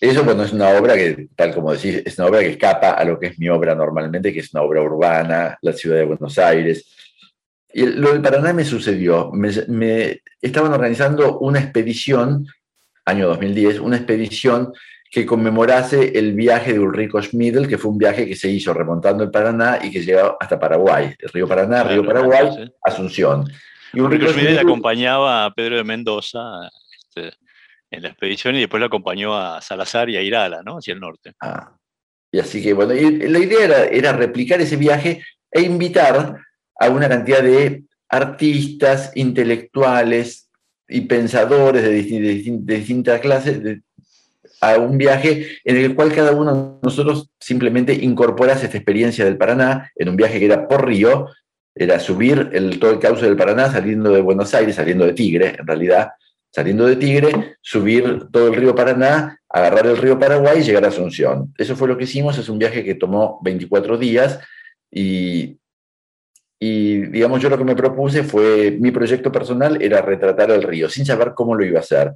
eso, bueno, es una obra que, tal como decís, es una obra que escapa a lo que es mi obra normalmente, que es una obra urbana, la ciudad de Buenos Aires. Y lo del Paraná me sucedió. Me, me- estaban organizando una expedición, año 2010, una expedición que conmemorase el viaje de Ulrico Schmidl, que fue un viaje que se hizo remontando el Paraná y que llegó hasta Paraguay. El río Paraná, río Claro, Paraguay, sí. Asunción. Y Ulrico Ulrico Schmidl Schmidl- acompañaba a Pedro de Mendoza este, en la expedición y después lo acompañó a Salazar y a Irala, ¿no? Hacia el norte. Ah, y así que, bueno, y la idea era, era replicar ese viaje e invitar a una cantidad de artistas, intelectuales y pensadores de, disti- de distin- de distintas clases a un viaje en el cual cada uno de nosotros simplemente incorporase esta experiencia del Paraná en un viaje que era por río, era subir todo el cauce del Paraná saliendo de Buenos Aires, saliendo de Tigre, en realidad, saliendo de Tigre, subir todo el río Paraná, agarrar el río Paraguay y llegar a Asunción. Eso fue lo que hicimos, es un viaje que tomó 24 días y, y digamos, yo lo que me propuse fue, mi proyecto personal era retratar el río, sin saber cómo lo iba a hacer.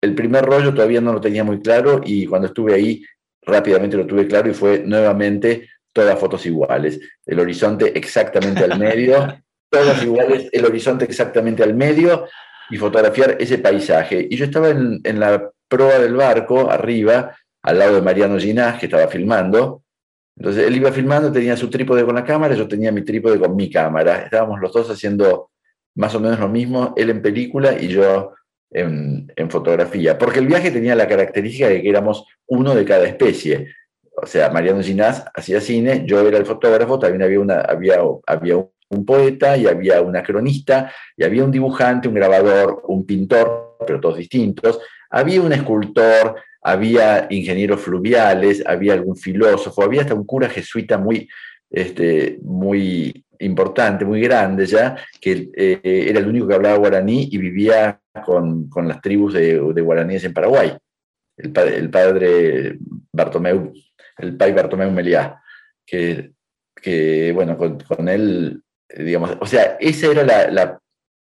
El primer rollo todavía no lo tenía muy claro y cuando estuve ahí rápidamente lo tuve claro y fue nuevamente todas fotos iguales. El horizonte exactamente al medio, todas iguales, el horizonte exactamente al medio y fotografiar ese paisaje. Y yo estaba en, en la proa del barco, arriba, al lado de Mariano Ginás, que estaba filmando. Entonces él iba filmando, tenía su trípode con la cámara, yo tenía mi trípode con mi cámara. Estábamos los dos haciendo más o menos lo mismo, él en película y yo en, fotografía. Porque el viaje tenía la característica de que éramos uno de cada especie. o sea, Mariano Ginás hacía cine, yo era el fotógrafo, también había, había un poeta y había una cronista y había un dibujante, un grabador, un pintor, pero todos distintos, había un escultor, había ingenieros fluviales, había algún filósofo, había hasta un cura jesuita muy, este, muy importante, muy grande ya, que eh, era el único que hablaba guaraní y vivía con, con las tribus de, de, guaraníes en Paraguay, el, padre, el padre Bartomeu, el pai Bartomeu Meliá, que, que bueno, con, con, él, digamos, o sea, esa era la, la,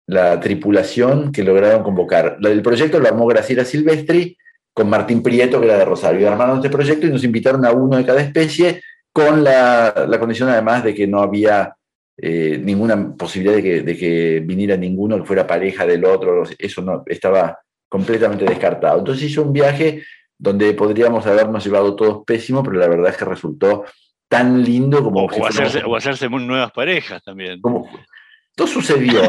la tripulación que lograron convocar. El proyecto lo armó Graciela Silvestri con Martín Prieto, que era de Rosario, y armaron este proyecto y nos invitaron a uno de cada especie, con la, la condición además de que no había eh, ninguna posibilidad de que, de que, viniera ninguno que fuera pareja del otro, eso no estaba completamente descartado. Entonces hizo un viaje donde podríamos habernos llevado todos pésimo, pero la verdad es que resultó tan lindo como... O, o hacerse, o hacerse nuevas parejas también. Como, no sucedió,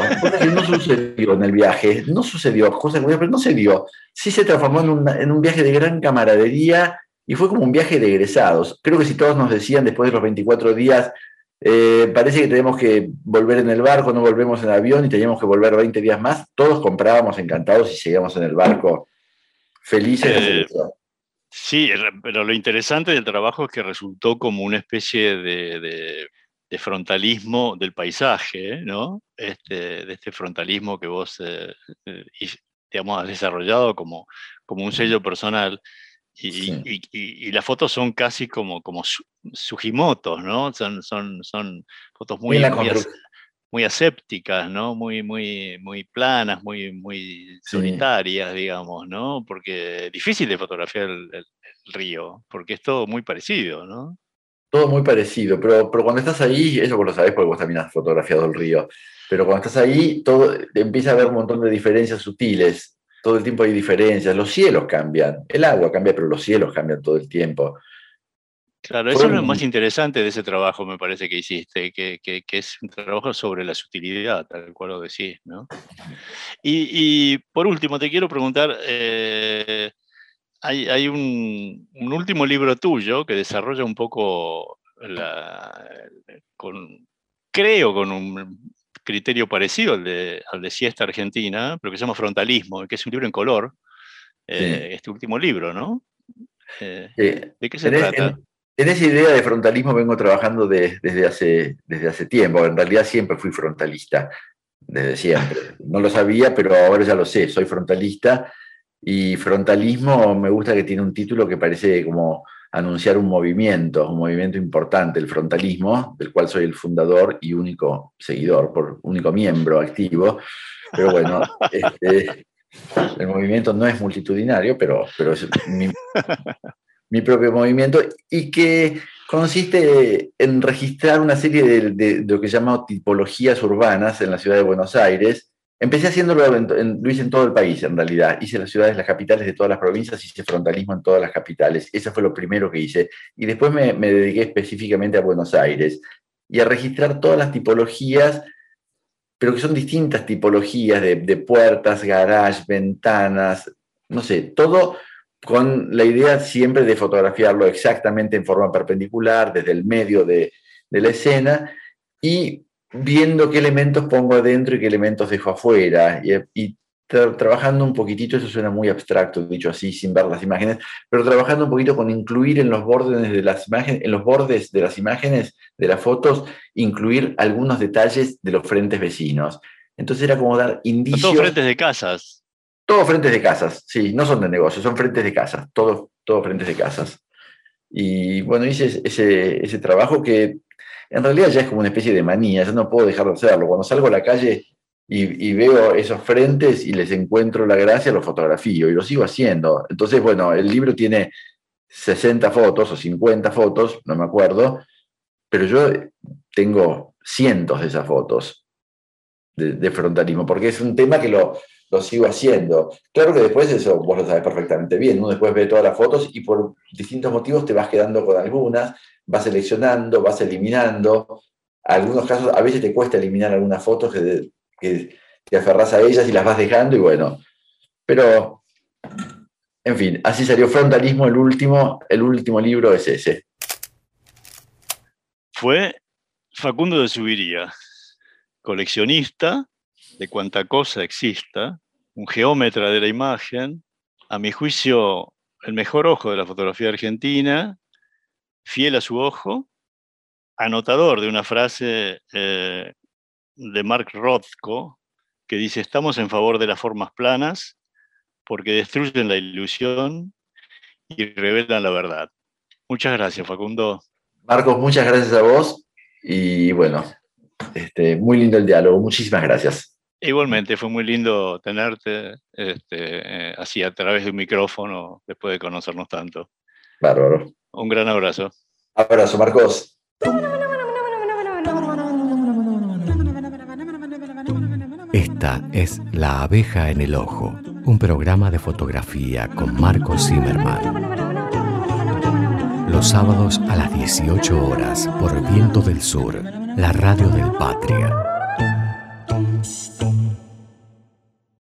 no sucedió en el viaje, no sucedió, cosa que pero no se dio. Sí se transformó en un, en un viaje de gran camaradería y fue como un viaje de egresados. Creo que si todos nos decían después de los 24 días, eh, parece que tenemos que volver en el barco, no volvemos en avión y teníamos que volver 20 días más, todos comprábamos encantados y seguíamos en el barco felices. Eh, sí, pero lo interesante del trabajo es que resultó como una especie de, de, de frontalismo del paisaje, ¿no? Este, de este frontalismo que vos eh, digamos, has desarrollado como, como un sello personal. Y, sí. y, y, y, las fotos son casi como, como su, sujimotos, ¿no? Son, son, son fotos muy, muy, muy, asépticas, ¿no? Muy, muy, muy planas, muy, muy sí. solitarias, digamos, ¿no? Porque es difícil de fotografiar el, el, el, río, porque es todo muy parecido, ¿no? Todo muy parecido, pero, pero cuando estás ahí, eso vos lo sabés porque vos también has fotografiado el río, pero cuando estás ahí, todo, empieza a haber un montón de diferencias sutiles todo el tiempo hay diferencias, los cielos cambian, el agua cambia, pero los cielos cambian todo el tiempo. Claro, eso es lo más interesante de ese trabajo, me parece que hiciste, que, que, que es un trabajo sobre la sutilidad, tal cual lo decís, ¿no? Y, y por último, te quiero preguntar, eh, hay, hay un, un, último libro tuyo que desarrolla un poco la, con, creo, con un criterio parecido al de, al de Siesta Argentina, pero que se llama Frontalismo, que es un libro en color, eh, sí. este último libro, ¿no? Eh, sí. ¿De qué se en trata? En, en, esa idea de frontalismo vengo trabajando de, desde, hace, desde hace tiempo, en realidad siempre fui frontalista, desde siempre. No lo sabía, pero ahora ya lo sé, soy frontalista. Y frontalismo me gusta que tiene un título que parece como anunciar un movimiento, un movimiento importante, el frontalismo, del cual soy el fundador y único seguidor, por único miembro activo. Pero bueno, este, el movimiento no es multitudinario, pero, pero es mi, mi, propio movimiento y que consiste en registrar una serie de, de, de lo que llamo tipologías urbanas en la ciudad de Buenos Aires, Empecé haciéndolo, en, en, lo hice en todo el país, en realidad. Hice las ciudades, las capitales de todas las provincias, hice frontalismo en todas las capitales. Eso fue lo primero que hice. Y después me, me dediqué específicamente a Buenos Aires y a registrar todas las tipologías, pero que son distintas tipologías de, de puertas, garage, ventanas, no sé, todo con la idea siempre de fotografiarlo exactamente en forma perpendicular, desde el medio de, de la escena, y viendo qué elementos pongo adentro y qué elementos dejo afuera. Y, y tra trabajando un poquitito, eso suena muy abstracto, dicho así, sin ver las imágenes, pero trabajando un poquito con incluir en los bordes de las imágenes, en los bordes de las imágenes, de las fotos, incluir algunos detalles de los frentes vecinos. Entonces era como dar indicios. Todos frentes de casas. Todos frentes de casas, sí, no son de negocios, son frentes de casas, todos todo frentes de casas. Y bueno, hice ese, ese trabajo que en realidad ya es como una especie de manía, yo no puedo dejar de hacerlo. Cuando salgo a la calle y, y, veo esos frentes y les encuentro la gracia, los fotografío y lo sigo haciendo. Entonces, bueno, el libro tiene 60 fotos o 50 fotos, no me acuerdo, pero yo tengo cientos de esas fotos de, de frontalismo, porque es un tema que lo, lo sigo haciendo. Claro que después eso vos lo sabes perfectamente bien, uno después ve todas las fotos y por distintos motivos te vas quedando con algunas, vas seleccionando, vas eliminando. Algunos casos, a veces te cuesta eliminar algunas fotos que, que te aferras a ellas y las vas dejando y bueno. Pero En fin, así salió Frontalismo, el último, el último libro es ese. Fue Facundo de Subiría, coleccionista de cuanta cosa exista, un geómetra de la imagen, a mi juicio el mejor ojo de la fotografía argentina, fiel a su ojo, anotador de una frase eh, de Mark Rothko que dice, estamos en favor de las formas planas porque destruyen la ilusión y revelan la verdad. Muchas gracias, Facundo. Marcos, muchas gracias a vos y bueno, este, muy lindo el diálogo. Muchísimas gracias. Igualmente, fue muy lindo tenerte este, eh, así a través de un micrófono después de conocernos tanto. Bárbaro. Un gran abrazo. Abrazo, Marcos. Esta es La abeja en el ojo, un programa de fotografía con Marcos Zimmerman. Los sábados a las 18 horas por Viento del Sur, la radio del Patria.